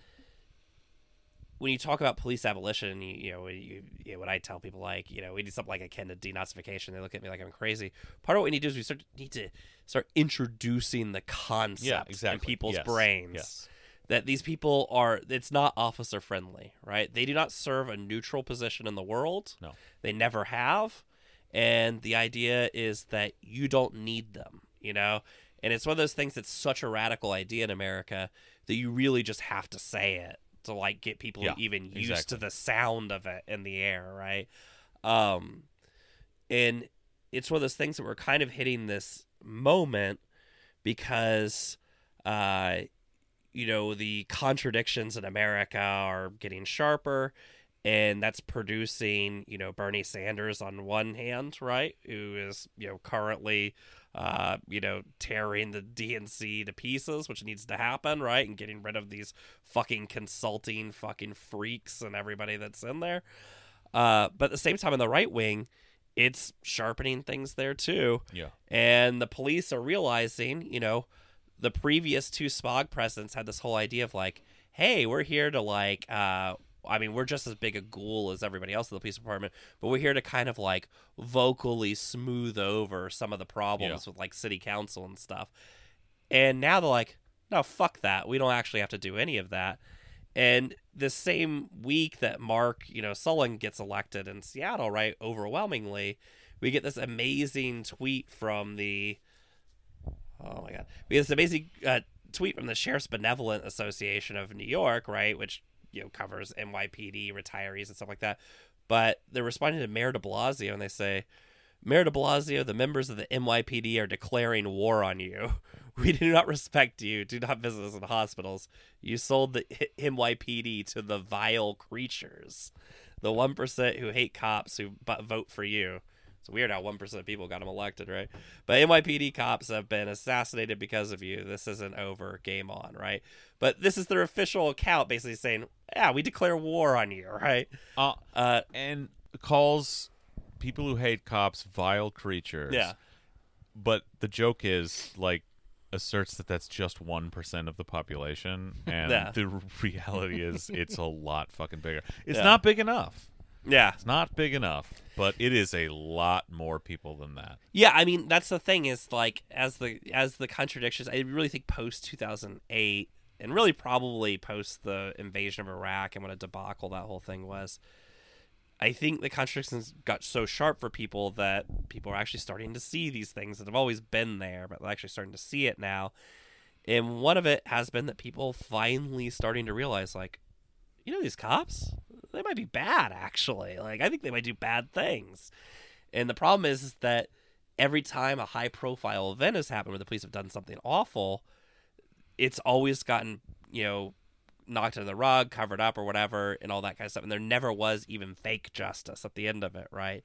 when you talk about police abolition, you, you know, you, you know, when I tell people like, you know, we need something like akin to denazification, they look at me like I'm crazy. Part of what we need to do is we start need to start introducing the concept Yeah, exactly. in people's Yes, brains yes. That these people are. It's not officer friendly, right? They do not serve a neutral position in the world. No. they never have, and the idea is that you don't need them, you know. And it's one of those things that's such a radical idea in America that you really just have to say it to like get people Yeah, even used exactly. to the sound of it in the air, right? Um, and it's one of those things that we're kind of hitting this moment because, uh, you know, the contradictions in America are getting sharper, and that's producing, you know, Bernie Sanders on one hand, right, who is, you know, currently uh, you know, tearing the DNC to pieces, which needs to happen, right? And getting rid of these fucking consulting fucking freaks and everybody that's in there. Uh, but at the same time, in the right wing, it's sharpening things there too. Yeah. And the police are realizing, you know, the previous two SPOG presidents had this whole idea of like, hey, we're here to like, uh, I mean, we're just as big a ghoul as everybody else in the police department, but we're here to kind of like vocally smooth over some of the problems Yeah. with like city council and stuff. And now they're like, no, fuck that. We don't actually have to do any of that. And the same week that Mark, you know, Sullivan gets elected in Seattle, right, overwhelmingly, we get this amazing tweet from the oh my god, we get this amazing uh, tweet from the Sheriff's Benevolent Association of New York, right, which you know covers NYPD retirees and stuff like that. But they're responding to Mayor De Blasio, and they say, Mayor De Blasio, the members of the NYPD are declaring war on you. We do not respect you. Do not visit us in hospitals. You sold the NYPD to the vile creatures, the one percent who hate cops who vote for you. It's weird how one percent of people got him elected, right? But NYPD cops have been assassinated because of you. This isn't over. Game on, right? But this is their official account, basically saying, "Yeah, we declare war on you," right? Uh, Uh, and calls people who hate cops vile creatures. yeah, But the joke is like asserts that that's just 1% of the population and Yeah. the reality is it's a lot fucking bigger. It's Yeah. not big enough. Yeah. It's not big enough, but it is a lot more people than that. Yeah, I mean that's the thing is like as the as the contradictions. I really think post two thousand eight, and really probably post the invasion of Iraq and what a debacle that whole thing was. I think the contradictions got so sharp for people that people are actually starting to see these things that have always been there, but they're actually starting to see it now. And one of it has been that people finally starting to realize, like, you know, these cops, they might be bad, actually. Like, I think they might do bad things. And the problem is, is that every time a high profile event has happened where the police have done something awful, it's always gotten, you know, knocked under the rug, covered up or whatever, and all that kind of stuff. And there never was even fake justice at the end of it, right?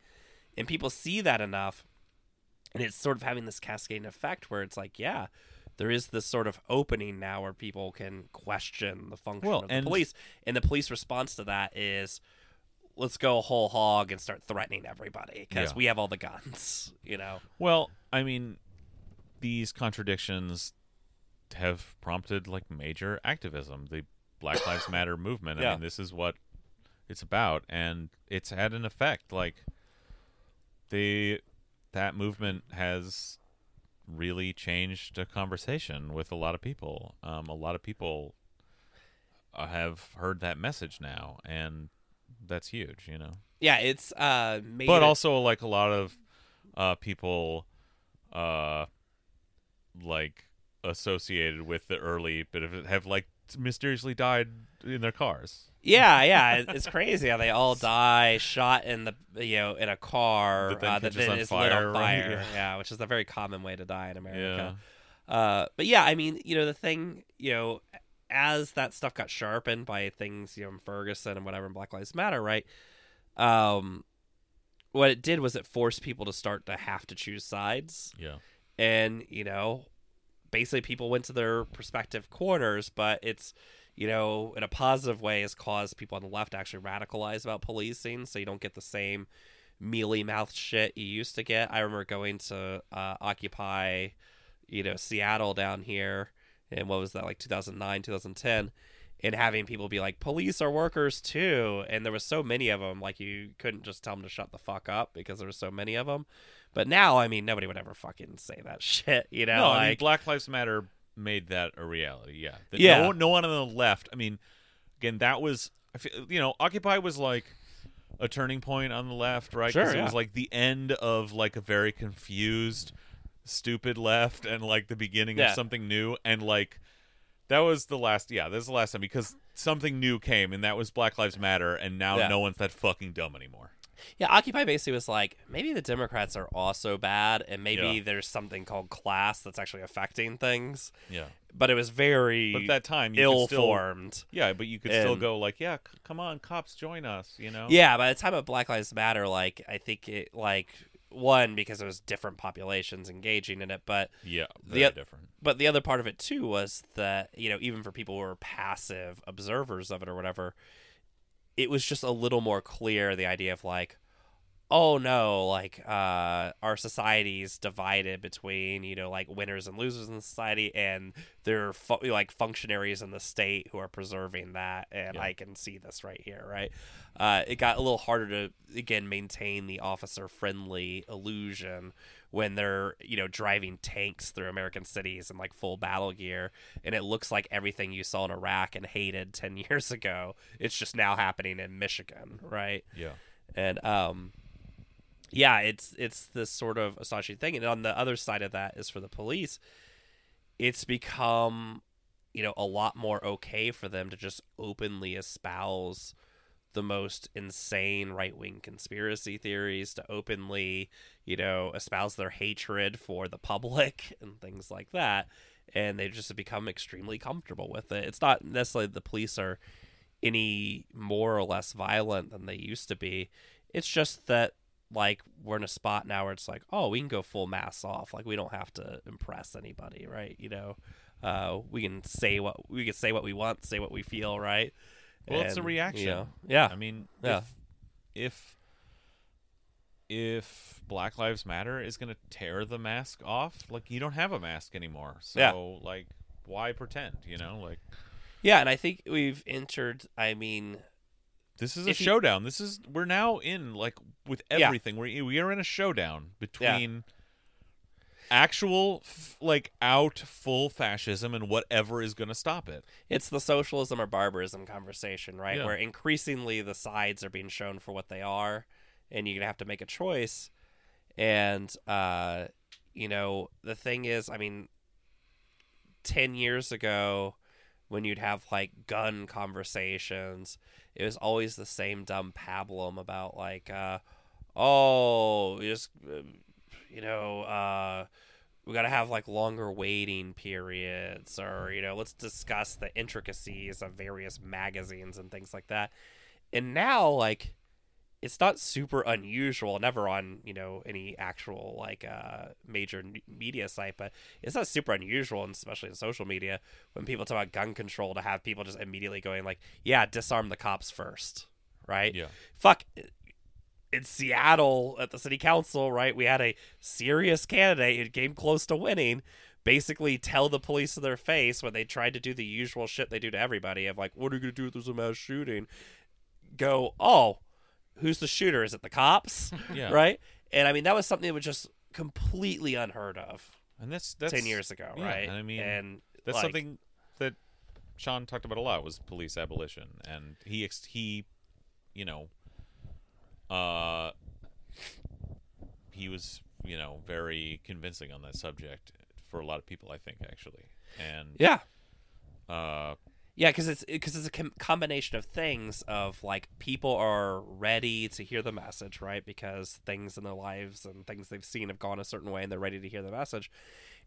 And people see that enough, and it's sort of having this cascading effect where it's like, yeah, there is this sort of opening now where people can question the function Well, of the and- police. And the police response to that is, let's go whole hog and start threatening everybody because Yeah. we have all the guns, you know? Well, I mean, these contradictions have prompted like major activism. The Black Lives Matter movement. I Yeah. mean, this is what it's about, and it's had an effect. Like they that movement has really changed a conversation with a lot of people. Um, a lot of people uh, have heard that message now, and that's huge. You know Yeah, it's uh but it- also like a lot of uh people uh like associated with the early bit of it have like mysteriously died in their cars Yeah, yeah, it's crazy how they all die shot in the you know in a car That then uh, that then on is lit fire, right? Yeah. Yeah, which is a very common way to die in yeah America. Uh, but yeah, I mean, you know, the thing, you know, as that stuff got sharpened by things, you know, in Ferguson and whatever in Black Lives Matter, right? Um, what it did was it forced people to start to have to choose sides yeah and you know basically people went to their respective corners but it's you know in a positive way has caused people on the left to actually radicalize about policing so you don't get the same mealy mouthed shit you used to get. I remember going to uh, occupy you know seattle down here and what was that like 2009 2010 and having people be like police are workers too and there was so many of them like you couldn't just tell them to shut the fuck up because there were so many of them but now i mean nobody would ever fucking say that shit you know no i mean like black lives matter made that a reality yeah That Yeah. no, one- no one on the left i mean again that was I feel, you know occupy was like a turning point on the left right Sure, it was like the end of like a very confused stupid left and like the beginning Yeah. of something new and like that was the last yeah this is the last time because something new came and that was black lives matter and now Yeah. no one's that fucking dumb anymore yeah occupy basically was like maybe the democrats are also bad and maybe Yeah. there's something called class that's actually affecting things. Yeah. But it was very but at that time you could ill-formed. Yeah but you could still go like yeah c- come on cops join us you know? Yeah, by the time of Black Lives Matter, like I think it like one because it was different populations engaging in it, but yeah The different. but the other part of it too was that you know even for people who were passive observers of it or whatever, it was just a little more clear the idea of like, oh no, like uh, our society's divided between you know like winners and losers in society, and there are fu- like functionaries in the state who are preserving that, and Yeah. I can see this right here, right? Uh, it got a little harder to again maintain the officer friendly illusion when they're you know driving tanks through American cities in like full battle gear, and it looks like everything you saw in Iraq and hated ten years ago. It's just now happening in Michigan, right? yeah and um yeah it's it's this sort of astonishing thing. And on the other side of that is for the police it's become you know a lot more okay for them to just openly espouse the most insane right-wing conspiracy theories to openly you know espouse their hatred for the public and things like that. And they just have become extremely comfortable with it. It's not necessarily the police are any more or less violent than they used to be. It's just that like we're in a spot now where it's like, oh, we can go full mass off. Like we don't have to impress anybody, right? You know, uh, we can say what we can say what we want, say what we feel, right? Well, it's a reaction. You know, yeah, I mean, Yeah. if, if if Black Lives Matter is going to tear the mask off, like you don't have a mask anymore. So, Yeah. like, why pretend? You know, like yeah. And I think we've entered. I mean, this is a If you- showdown. This is we're now in like with Yeah. everything. We we are in a showdown between actual f- like out full fascism and whatever is going to stop it. it's the socialism or barbarism conversation, right? Yeah. Where increasingly the sides are being shown for what they are, and you're gonna have to make a choice. And uh, you know, the thing is, I mean, ten years ago, when you'd have like gun conversations, it was always the same dumb pablum about like, uh, oh, just you know, uh, we got to have like longer waiting periods or you know let's discuss the intricacies of various magazines and things like that. And now like it's not super unusual never on you know any actual like uh major n- media site but it's not super unusual and especially in social media when people talk about gun control to have people just immediately going like yeah disarm the cops first right Yeah. fuck in Seattle at the city council, right? We had a serious candidate who came close to winning. Basically, tell the police to their face when they tried to do the usual shit they do to everybody of like, "What are you gonna do if there's a mass shooting?" go, "Oh, who's the shooter? Is it the cops?" Yeah. Right? And I mean, that was something that was just completely unheard of And that's that's 10 years ago, yeah, right? and I mean, and that's like, something that Shaun talked about a lot was police abolition, and he ex- he, you know, uh, he was you know very convincing on that subject for a lot of people. I think actually, and Yeah. uh, Yeah, because it's because it's a com- combination of things of like people are ready to hear the message, right? Because things in their lives and things they've seen have gone a certain way, and they're ready to hear the message.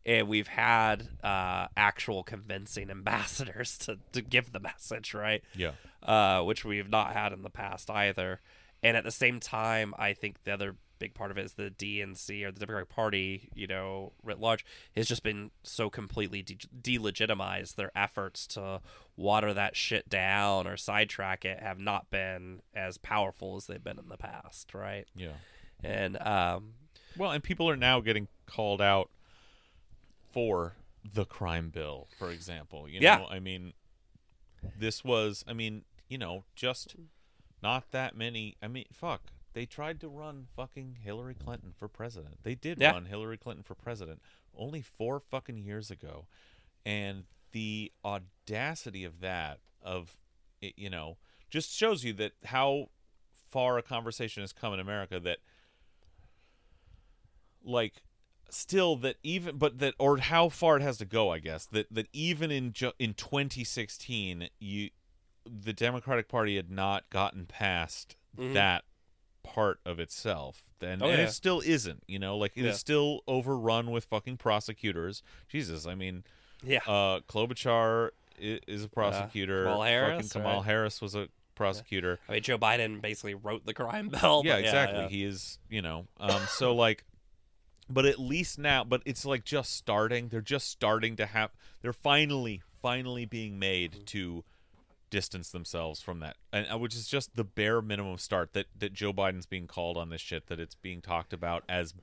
And we've had uh, actual convincing ambassadors to, to give the message, right? yeah, uh, which we've not had in the past either. And at the same time, I think the other big part of it is the DNC or the Democratic Party, you know, writ large, has just been so completely de- delegitimized. Their efforts to water that shit down or sidetrack it have not been as powerful as they've been in the past, right? yeah. And um, Well, and people are now getting called out for the crime bill, for example. You Yeah. know, I mean, this was, I mean, you know, just not that many. I mean, fuck. They tried to run fucking Hillary Clinton for president. They did Yeah. run Hillary Clinton for president only four fucking years ago. And the audacity of that, of, it, you know, just shows you that how far a conversation has come in America that like still that even but that or how far it has to go i guess that that even in ju- in 2016 you the democratic party had not gotten past mm-hmm. that part of itself and, Oh, and yeah. it still isn't you know like it is Yeah. still overrun with fucking prosecutors jesus i mean yeah, uh klobuchar i- is a prosecutor Kamala Harris, fucking kamala right? harris was a prosecutor I mean, Joe Biden basically wrote the crime bill. yeah, exactly. yeah. He is, you know, um, so like, but at least now, but it's like just starting. They're just starting to have. They're finally, finally being made to distance themselves from that, and uh, which is just the bare minimum start. That that Joe Biden's being called on this shit. That it's being talked about as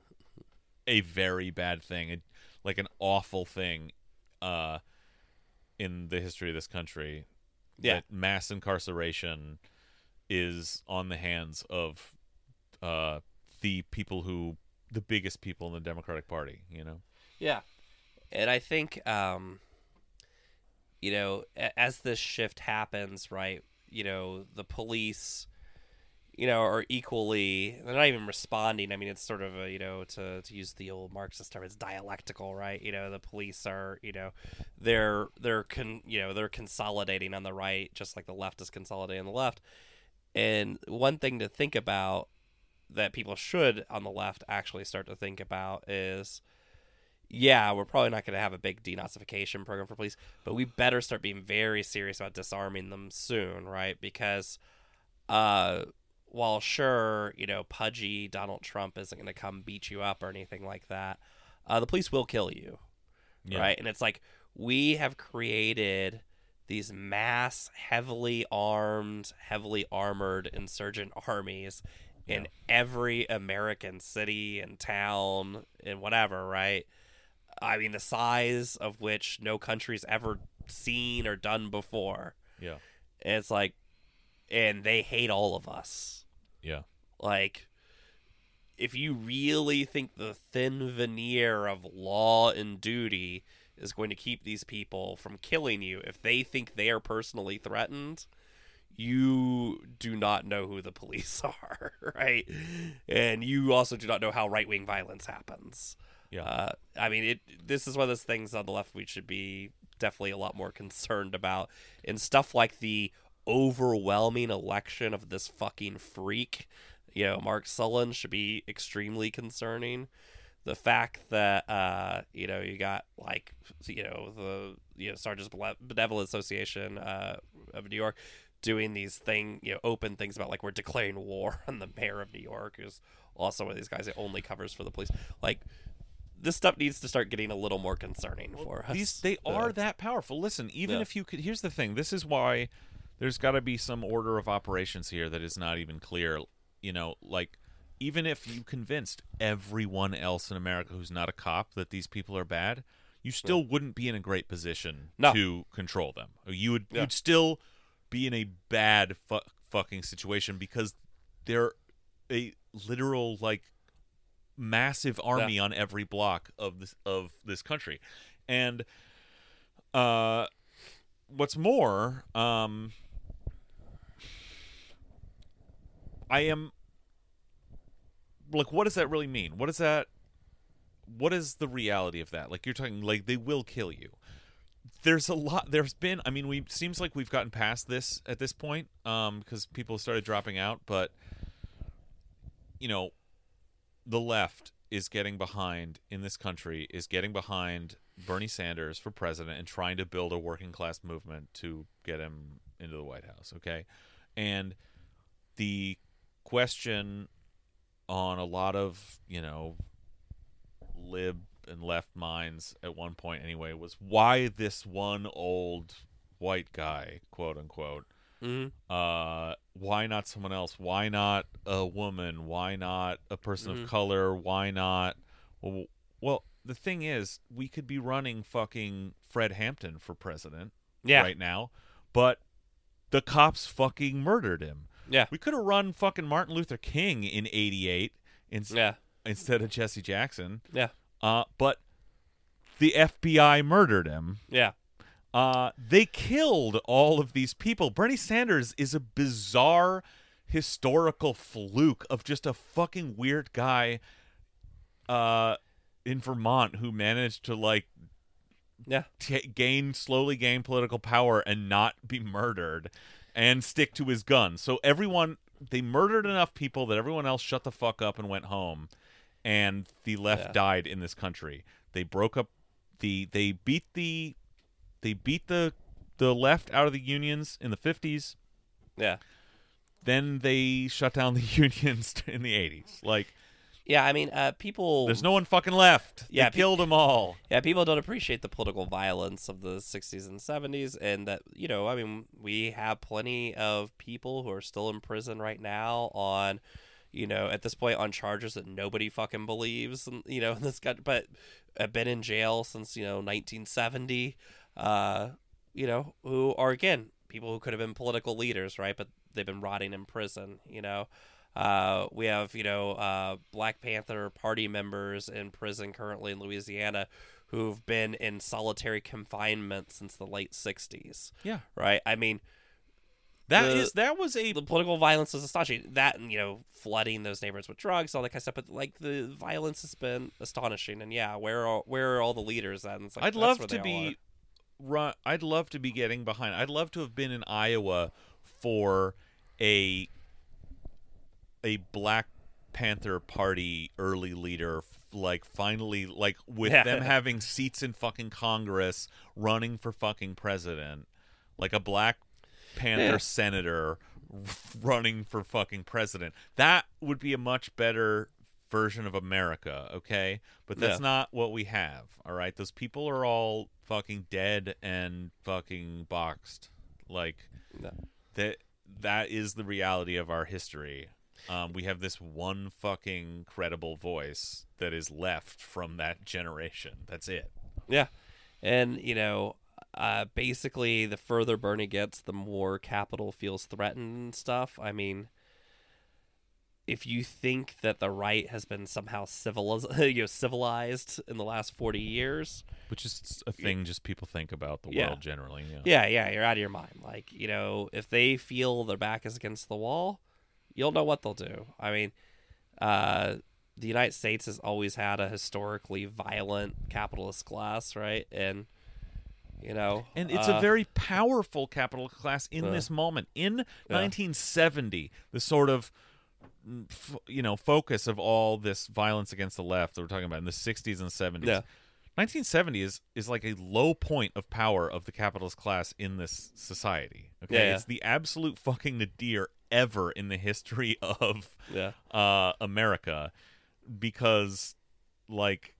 a very bad thing, a, like an awful thing, uh, in the history of this country. Yeah. that mass incarceration is on the hands of uh, the people who the biggest people in the Democratic Party. You know. Yeah. And I think, um, you know, as this shift happens, right, you know, the police, you know, are equally, they're not even responding. I mean, it's sort of a, you know, to, to use the old Marxist term, it's dialectical, right? You know, the police are, you know, they're, they're, con, you know, they're consolidating on the right, just like the left is consolidating on the left. And one thing to think about that people should on the left actually start to think about is yeah, we're probably not going to have a big denazification program for police, but we better start being very serious about disarming them soon, right? Because uh while sure, you know, pudgy Donald Trump isn't going to come beat you up or anything like that, uh, the police will kill you, Yeah. right? And it's like we have created these mass, heavily armed, heavily armored insurgent armies in every American city and town and whatever, right? I mean, the size of which no country's ever seen or done before. Yeah. And it's like, and they hate all of us. Yeah. Like, if you really think the thin veneer of law and duty is going to keep these people from killing you, if they think they are personally threatened, you do not know who the police are, right? And you also do not know how right wing violence happens. Yeah. Uh, I mean, it. This is one of those things on the left we should be definitely a lot more concerned about, and stuff like the overwhelming election of this fucking freak. You know, Mike Solan should be extremely concerning. The fact that uh, you know you got like you know the you know Sergeants Benevolent Association uh, of New York doing these thing you know open things about like we're declaring war on the mayor of New York who's also one of these guys that only covers for the police like this stuff needs to start getting a little more concerning for us. These they Uh, are that powerful. Listen, even Yeah. if you could, here's the thing. This is why there's got to be some order of operations here that is not even clear. You know, like even if you convinced everyone else in America who's not a cop that these people are bad, you still wouldn't be in a great position No. to control them. You would Yeah. you'd still be in a bad fu- fucking situation because they're a literal like massive army on every block of this of this country. And uh what's more um i am like what does that really mean? What does that what is the reality of that? Like you're talking like they will kill you. There's a lot there's been i mean we seems like we've gotten past this at this point um because people started dropping out but you know the left is getting behind in this country is getting behind Bernie Sanders for president and trying to build a working class movement to get him into the White House, okay? And the question on a lot of, you know, lib and left minds at one point anyway was why this one old white guy, quote unquote, hmm uh why not someone else why not a woman why not a person Mhm. of color why not well, well the thing is we could be running fucking fred hampton for president Yeah. right now but the cops fucking murdered him Yeah. we could have run fucking martin luther king in 88 in, Yeah. instead of jesse jackson Yeah. uh but the fbi murdered him Yeah. Uh, they killed all of these people. Bernie Sanders is a bizarre historical fluke of just a fucking weird guy uh, in Vermont who managed to like Yeah. t- gain slowly gain political power and not be murdered and stick to his gun. So everyone they murdered enough people that everyone else shut the fuck up and went home and the left Yeah. died in this country. They broke up the they beat the they beat the the left out of the unions in the 50s. Yeah. Then they shut down the unions in the 80s. Like Yeah. I mean, uh, people. there's no one fucking left. Yeah, they pe- killed them all. Yeah, people don't appreciate the political violence of the 60s and 70s, and that, you know, I mean, we have plenty of people who are still in prison right now on, you know, at this point on charges that nobody fucking believes, and, you know, this guy, but have been in jail since, you know, 1970, uh, you know, who are, again, people who could have been political leaders, right? But they've been rotting in prison, you know. Uh, we have, you know, uh, Black Panther Party members in prison currently in Louisiana who've been in solitary confinement since the late 60s, Yeah. right? I mean, That The- is that was a the political violence is astonishing. That, and, you know, flooding those neighborhoods with drugs, all that kind of stuff. But, like, the violence has been astonishing. And, yeah, where are, where are all the leaders then? It's like, I'd love to be. Run I'd love to be getting behind. I'd love to have been in Iowa for a a Black Panther Party early leader like finally like with Yeah. them having seats in fucking Congress running for fucking president. Like a Black Panther Yeah. senator running for fucking president. That would be a much better version of America, okay? But that's Yeah. not what we have, all right? Those people are all fucking dead and fucking boxed. Like No. that that is the reality of our history. Um, we have this one fucking credible voice that is left from that generation. That's it. Yeah. And, you know, uh, basically, the further Bernie gets, the more capital feels threatened and stuff. I mean, if you think that the right has been somehow civilized, you know, civilized in the last 40 years, Which is a thing just people think about the Yeah. world generally. Yeah. yeah, yeah, you're out of your mind. Like, you know, if they feel their back is against the wall, you'll know what they'll do. I mean, uh, the United States has always had a historically violent capitalist class, right? And, you know, And it's uh, a very powerful capital class in uh, this moment. In yeah. 1970, the sort of f- you know focus of all this violence against the left that we're talking about in the 60s and 70s. Yeah. 1970 is is like a low point of power of the capitalist class in this society. Okay, Yeah, yeah. it's the absolute fucking nadir ever in the history of yeah. uh, America because like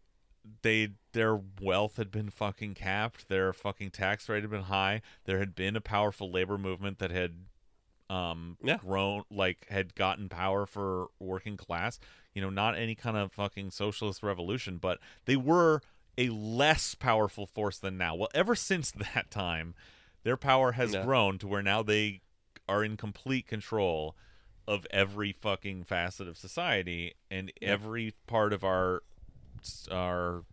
they their wealth had been fucking capped, their fucking tax rate had been high. There had been a powerful labor movement that had um Yeah. grown like had gotten power for working class. You know, not any kind of fucking socialist revolution, but they were a less powerful force than now. Well, ever since that time, their power has Yeah. grown to where now they are in complete control of every fucking facet of society and every part of our our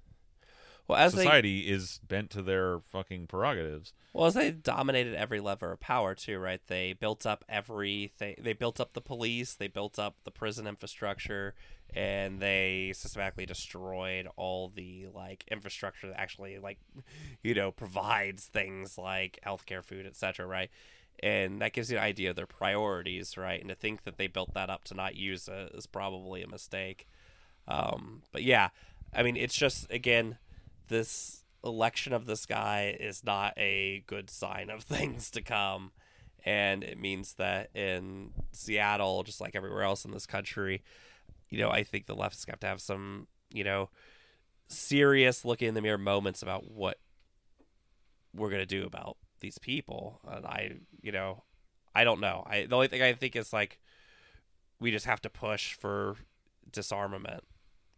Well, as they society is bent to their fucking prerogatives. Well, as they dominated every lever of power too, right? They built up everything. They built up the police. They built up the prison infrastructure, and they systematically destroyed all the like infrastructure that actually like, you know, provides things like healthcare, food, etc. Right? And that gives you an idea of their priorities, right? And to think that they built that up to not use it is probably a mistake. Um, but yeah, I mean, it's just again this election of this guy is not a good sign of things to come. And it means that in Seattle, just like everywhere else in this country, you know, I think the leftists have to have some, you know, serious looking in the mirror moments about what we're going to do about these people. And I, you know, I don't know. I the only thing I think is like we just have to push for disarmament.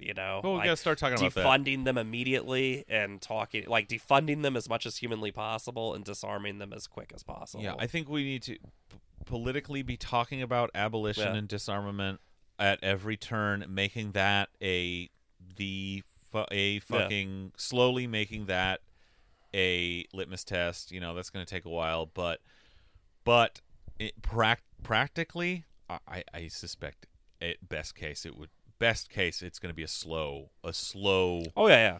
You know, Well, we like, gotta start talking about defunding them immediately and talking like defunding them as much as humanly possible and disarming them as quick as possible. Yeah, I think we need to p- politically be talking about abolition Yeah. and disarmament at every turn, making that a the a fucking slowly making that a litmus test. You know, that's going to take a while, but but it, prac- practically, I, I- I suspect at best case it would best case it's going to be a slow a slow Oh yeah, yeah.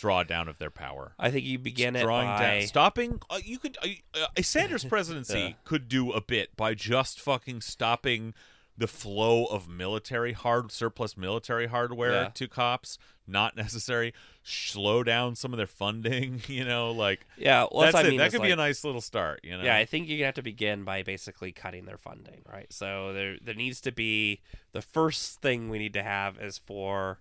drawdown of their power I think you begin it drawing by down, stopping. Uh, you could uh, uh, a Sanders presidency Yeah. could do a bit by just fucking stopping the flow of military hard surplus military hardware Yeah. to cops. Not necessary. Slow down some of their funding. You know, like yeah. Well, that's, that's I it. mean. that could be a nice little start. You know. Yeah, I think you're have to begin by basically cutting their funding, right? So there there needs to be the first thing we need to have is for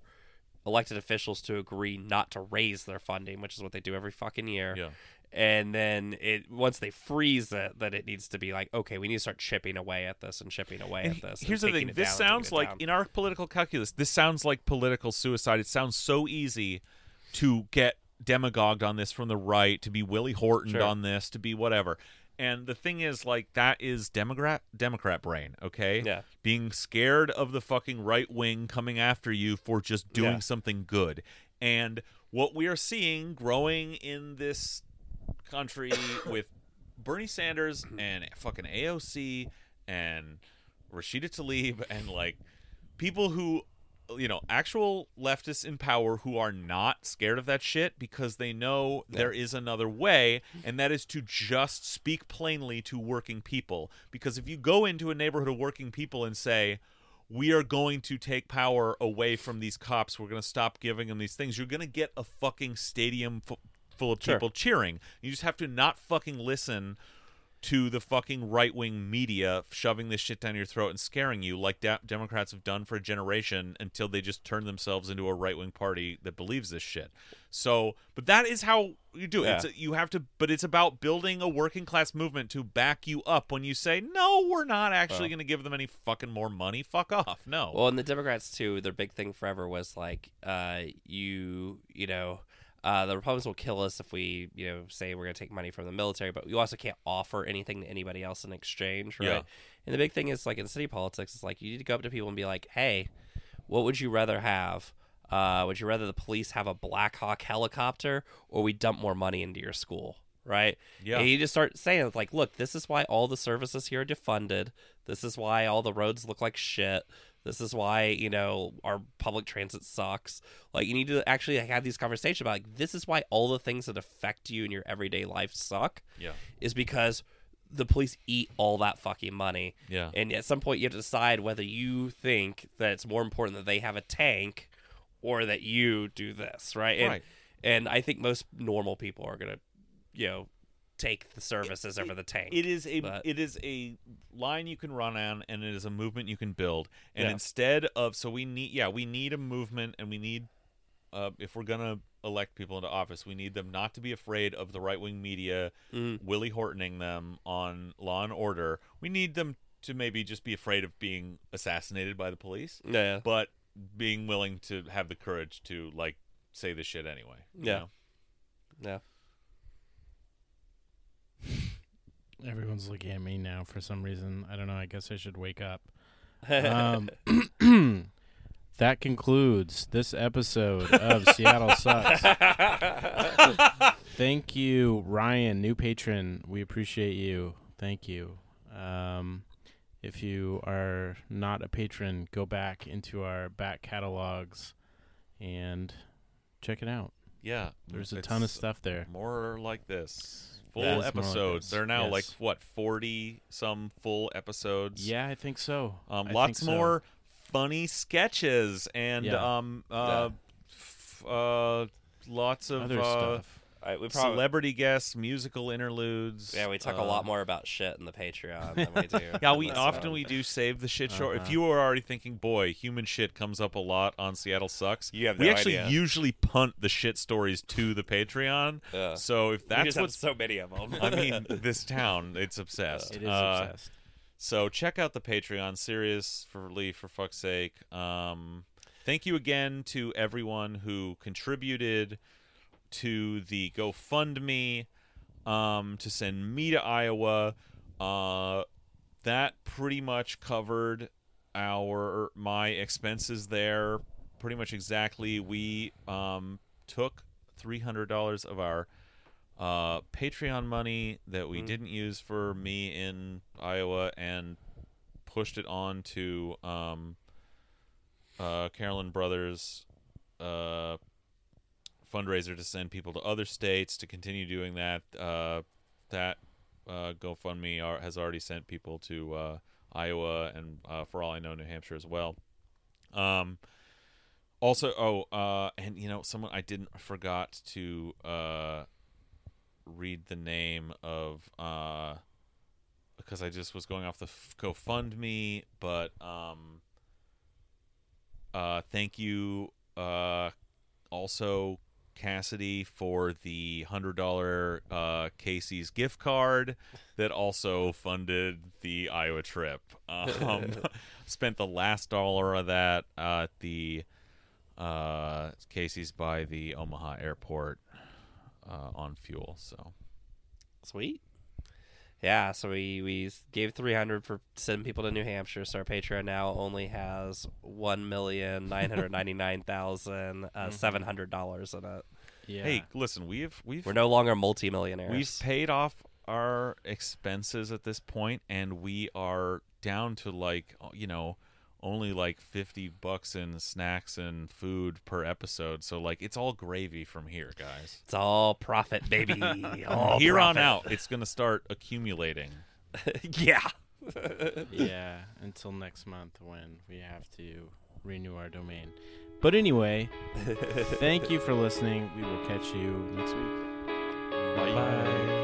elected officials to agree not to raise their funding, which is what they do every fucking year. Yeah. And then it once they freeze it, then it needs to be like, okay, we need to start chipping away at this and chipping away And at this. Here's the thing. This down and taking sounds like down. in our political calculus, this sounds like political suicide. It sounds so easy to get demagogued on this from the right, to be Willie Horton Sure. on this, to be whatever. And the thing is, like, that is Democrat Democrat brain, okay? Yeah. Being scared of the fucking right wing coming after you for just doing Yeah. something good. And what we are seeing growing in this country with Bernie Sanders and fucking AOC and Rashida Tlaib and like people who you know actual leftists in power who are not scared of that shit because they know there is another way and that is to just speak plainly to working people. Because if you go into a neighborhood of working people and say we are going to take power away from these cops. We're going to stop giving them these things you're going to get a fucking stadium fu- full of Sure. people cheering you just have to not fucking listen to the fucking right wing media shoving this shit down your throat and scaring you like de- Democrats have done for a generation until they just turn themselves into a right wing party that believes this shit. So, but that is how you do it. Yeah. It's you have to, but it's about building a working class movement to back you up when you say, no, we're not actually Well. going to give them any fucking more money. Fuck off. No. Well, and the Democrats too, their big thing forever was like, uh, you, you know, uh, the Republicans will kill us if we, you know, say we're going to take money from the military, but we also can't offer anything to anybody else in exchange, right? Yeah. And the big thing is like in city politics, it's like you need to go up to people and be like, hey, what would you rather have? Uh, would you rather the police have a Black Hawk helicopter or we dump more money into your school? Right? Yeah. And you just start saying, like, look, this is why all the services here are defunded. This is why all the roads look like shit. This is why, you know, our public transit sucks. Like, you need to actually have these conversations about, like, this is why all the things that affect you in your everyday life suck. Yeah. Is because the police eat all that fucking money. Yeah. And at some point, you have to decide whether you think that it's more important that they have a tank or that you do this, right? And, Right. And I think most normal people are going to, you know, take the services over the tank. It is a but- it is a line you can run on, and it is a movement you can build. And Yeah. instead of so we need yeah we need a movement, and we need uh, if we're gonna elect people into office, we need them not to be afraid of the right wing media Mm. Willie Hortoning them on Law and Order. We need them to maybe just be afraid of being assassinated by the police, yeah. but being willing to have the courage to like say the shit anyway. you Yeah. know? Yeah. Everyone's looking at me now for some reason. I don't know. I guess I should wake up. Um, that concludes this episode of Seattle Sucks. Thank you, Ryan, new patron. We appreciate you. Thank you. Um, if you are not a patron, go back into our back catalogs and check it out. Yeah, There's a ton of stuff there. More like this. Full Yeah, episodes. They're now like what forty some full episodes. Yeah, I think so. Um, I lots think so. more funny sketches and Yeah. um uh, f- uh lots of other uh, stuff. All right, we probably celebrity guests, musical interludes. yeah we talk a uh, lot more about shit in the Patreon than we do. Yeah, we often one. we do save the shit short. If Uh-huh. you were already thinking, boy, human shit comes up a lot on Seattle sucks. You have we actually idea. usually punt the shit stories to the Patreon. Yeah. So if that's just what's so many of them. I mean, this town, it's obsessed. It is Uh, obsessed. So check out the Patreon, seriously, for Lee, for fuck's sake. Um, thank you again to everyone who contributed to the GoFundMe um, to send me to Iowa. Uh, that pretty much covered our my expenses there. Pretty much exactly. We um, took three hundred dollars of our uh, Patreon money that we didn't use for me in Iowa and pushed it on to um, uh, Carolyn Brothers uh, fundraiser to send people to other states to continue doing that. Uh, that uh, GoFundMe are, has already sent people to uh, Iowa and, uh, for all I know, New Hampshire as well. Um, also, oh, uh, and you know, someone I didn't forgot to uh, read the name of because I just was going off the GoFundMe, but um, thank you, also Cassidy for the hundred dollar uh, Casey's gift card that also funded the Iowa trip. Um, spent the last dollar of that at the uh, Casey's by the Omaha airport uh, on fuel. So Sweet. Yeah, so we, we gave 300 for sending people to New Hampshire. So our Patreon now only has one million nine hundred ninety nine thousand uh, seven hundred dollars in it. Yeah. hey, listen, we've we've We're no longer multimillionaires. We've paid off our expenses at this point, and we are down to like you know only like fifty bucks in snacks and food per episode. So like it's all gravy from here, guys. it's all profit, baby. all here on out, it's gonna start accumulating. yeah. yeah, until next month when we have to renew our domain. But anyway, thank you for listening. We will catch you next week. Bye.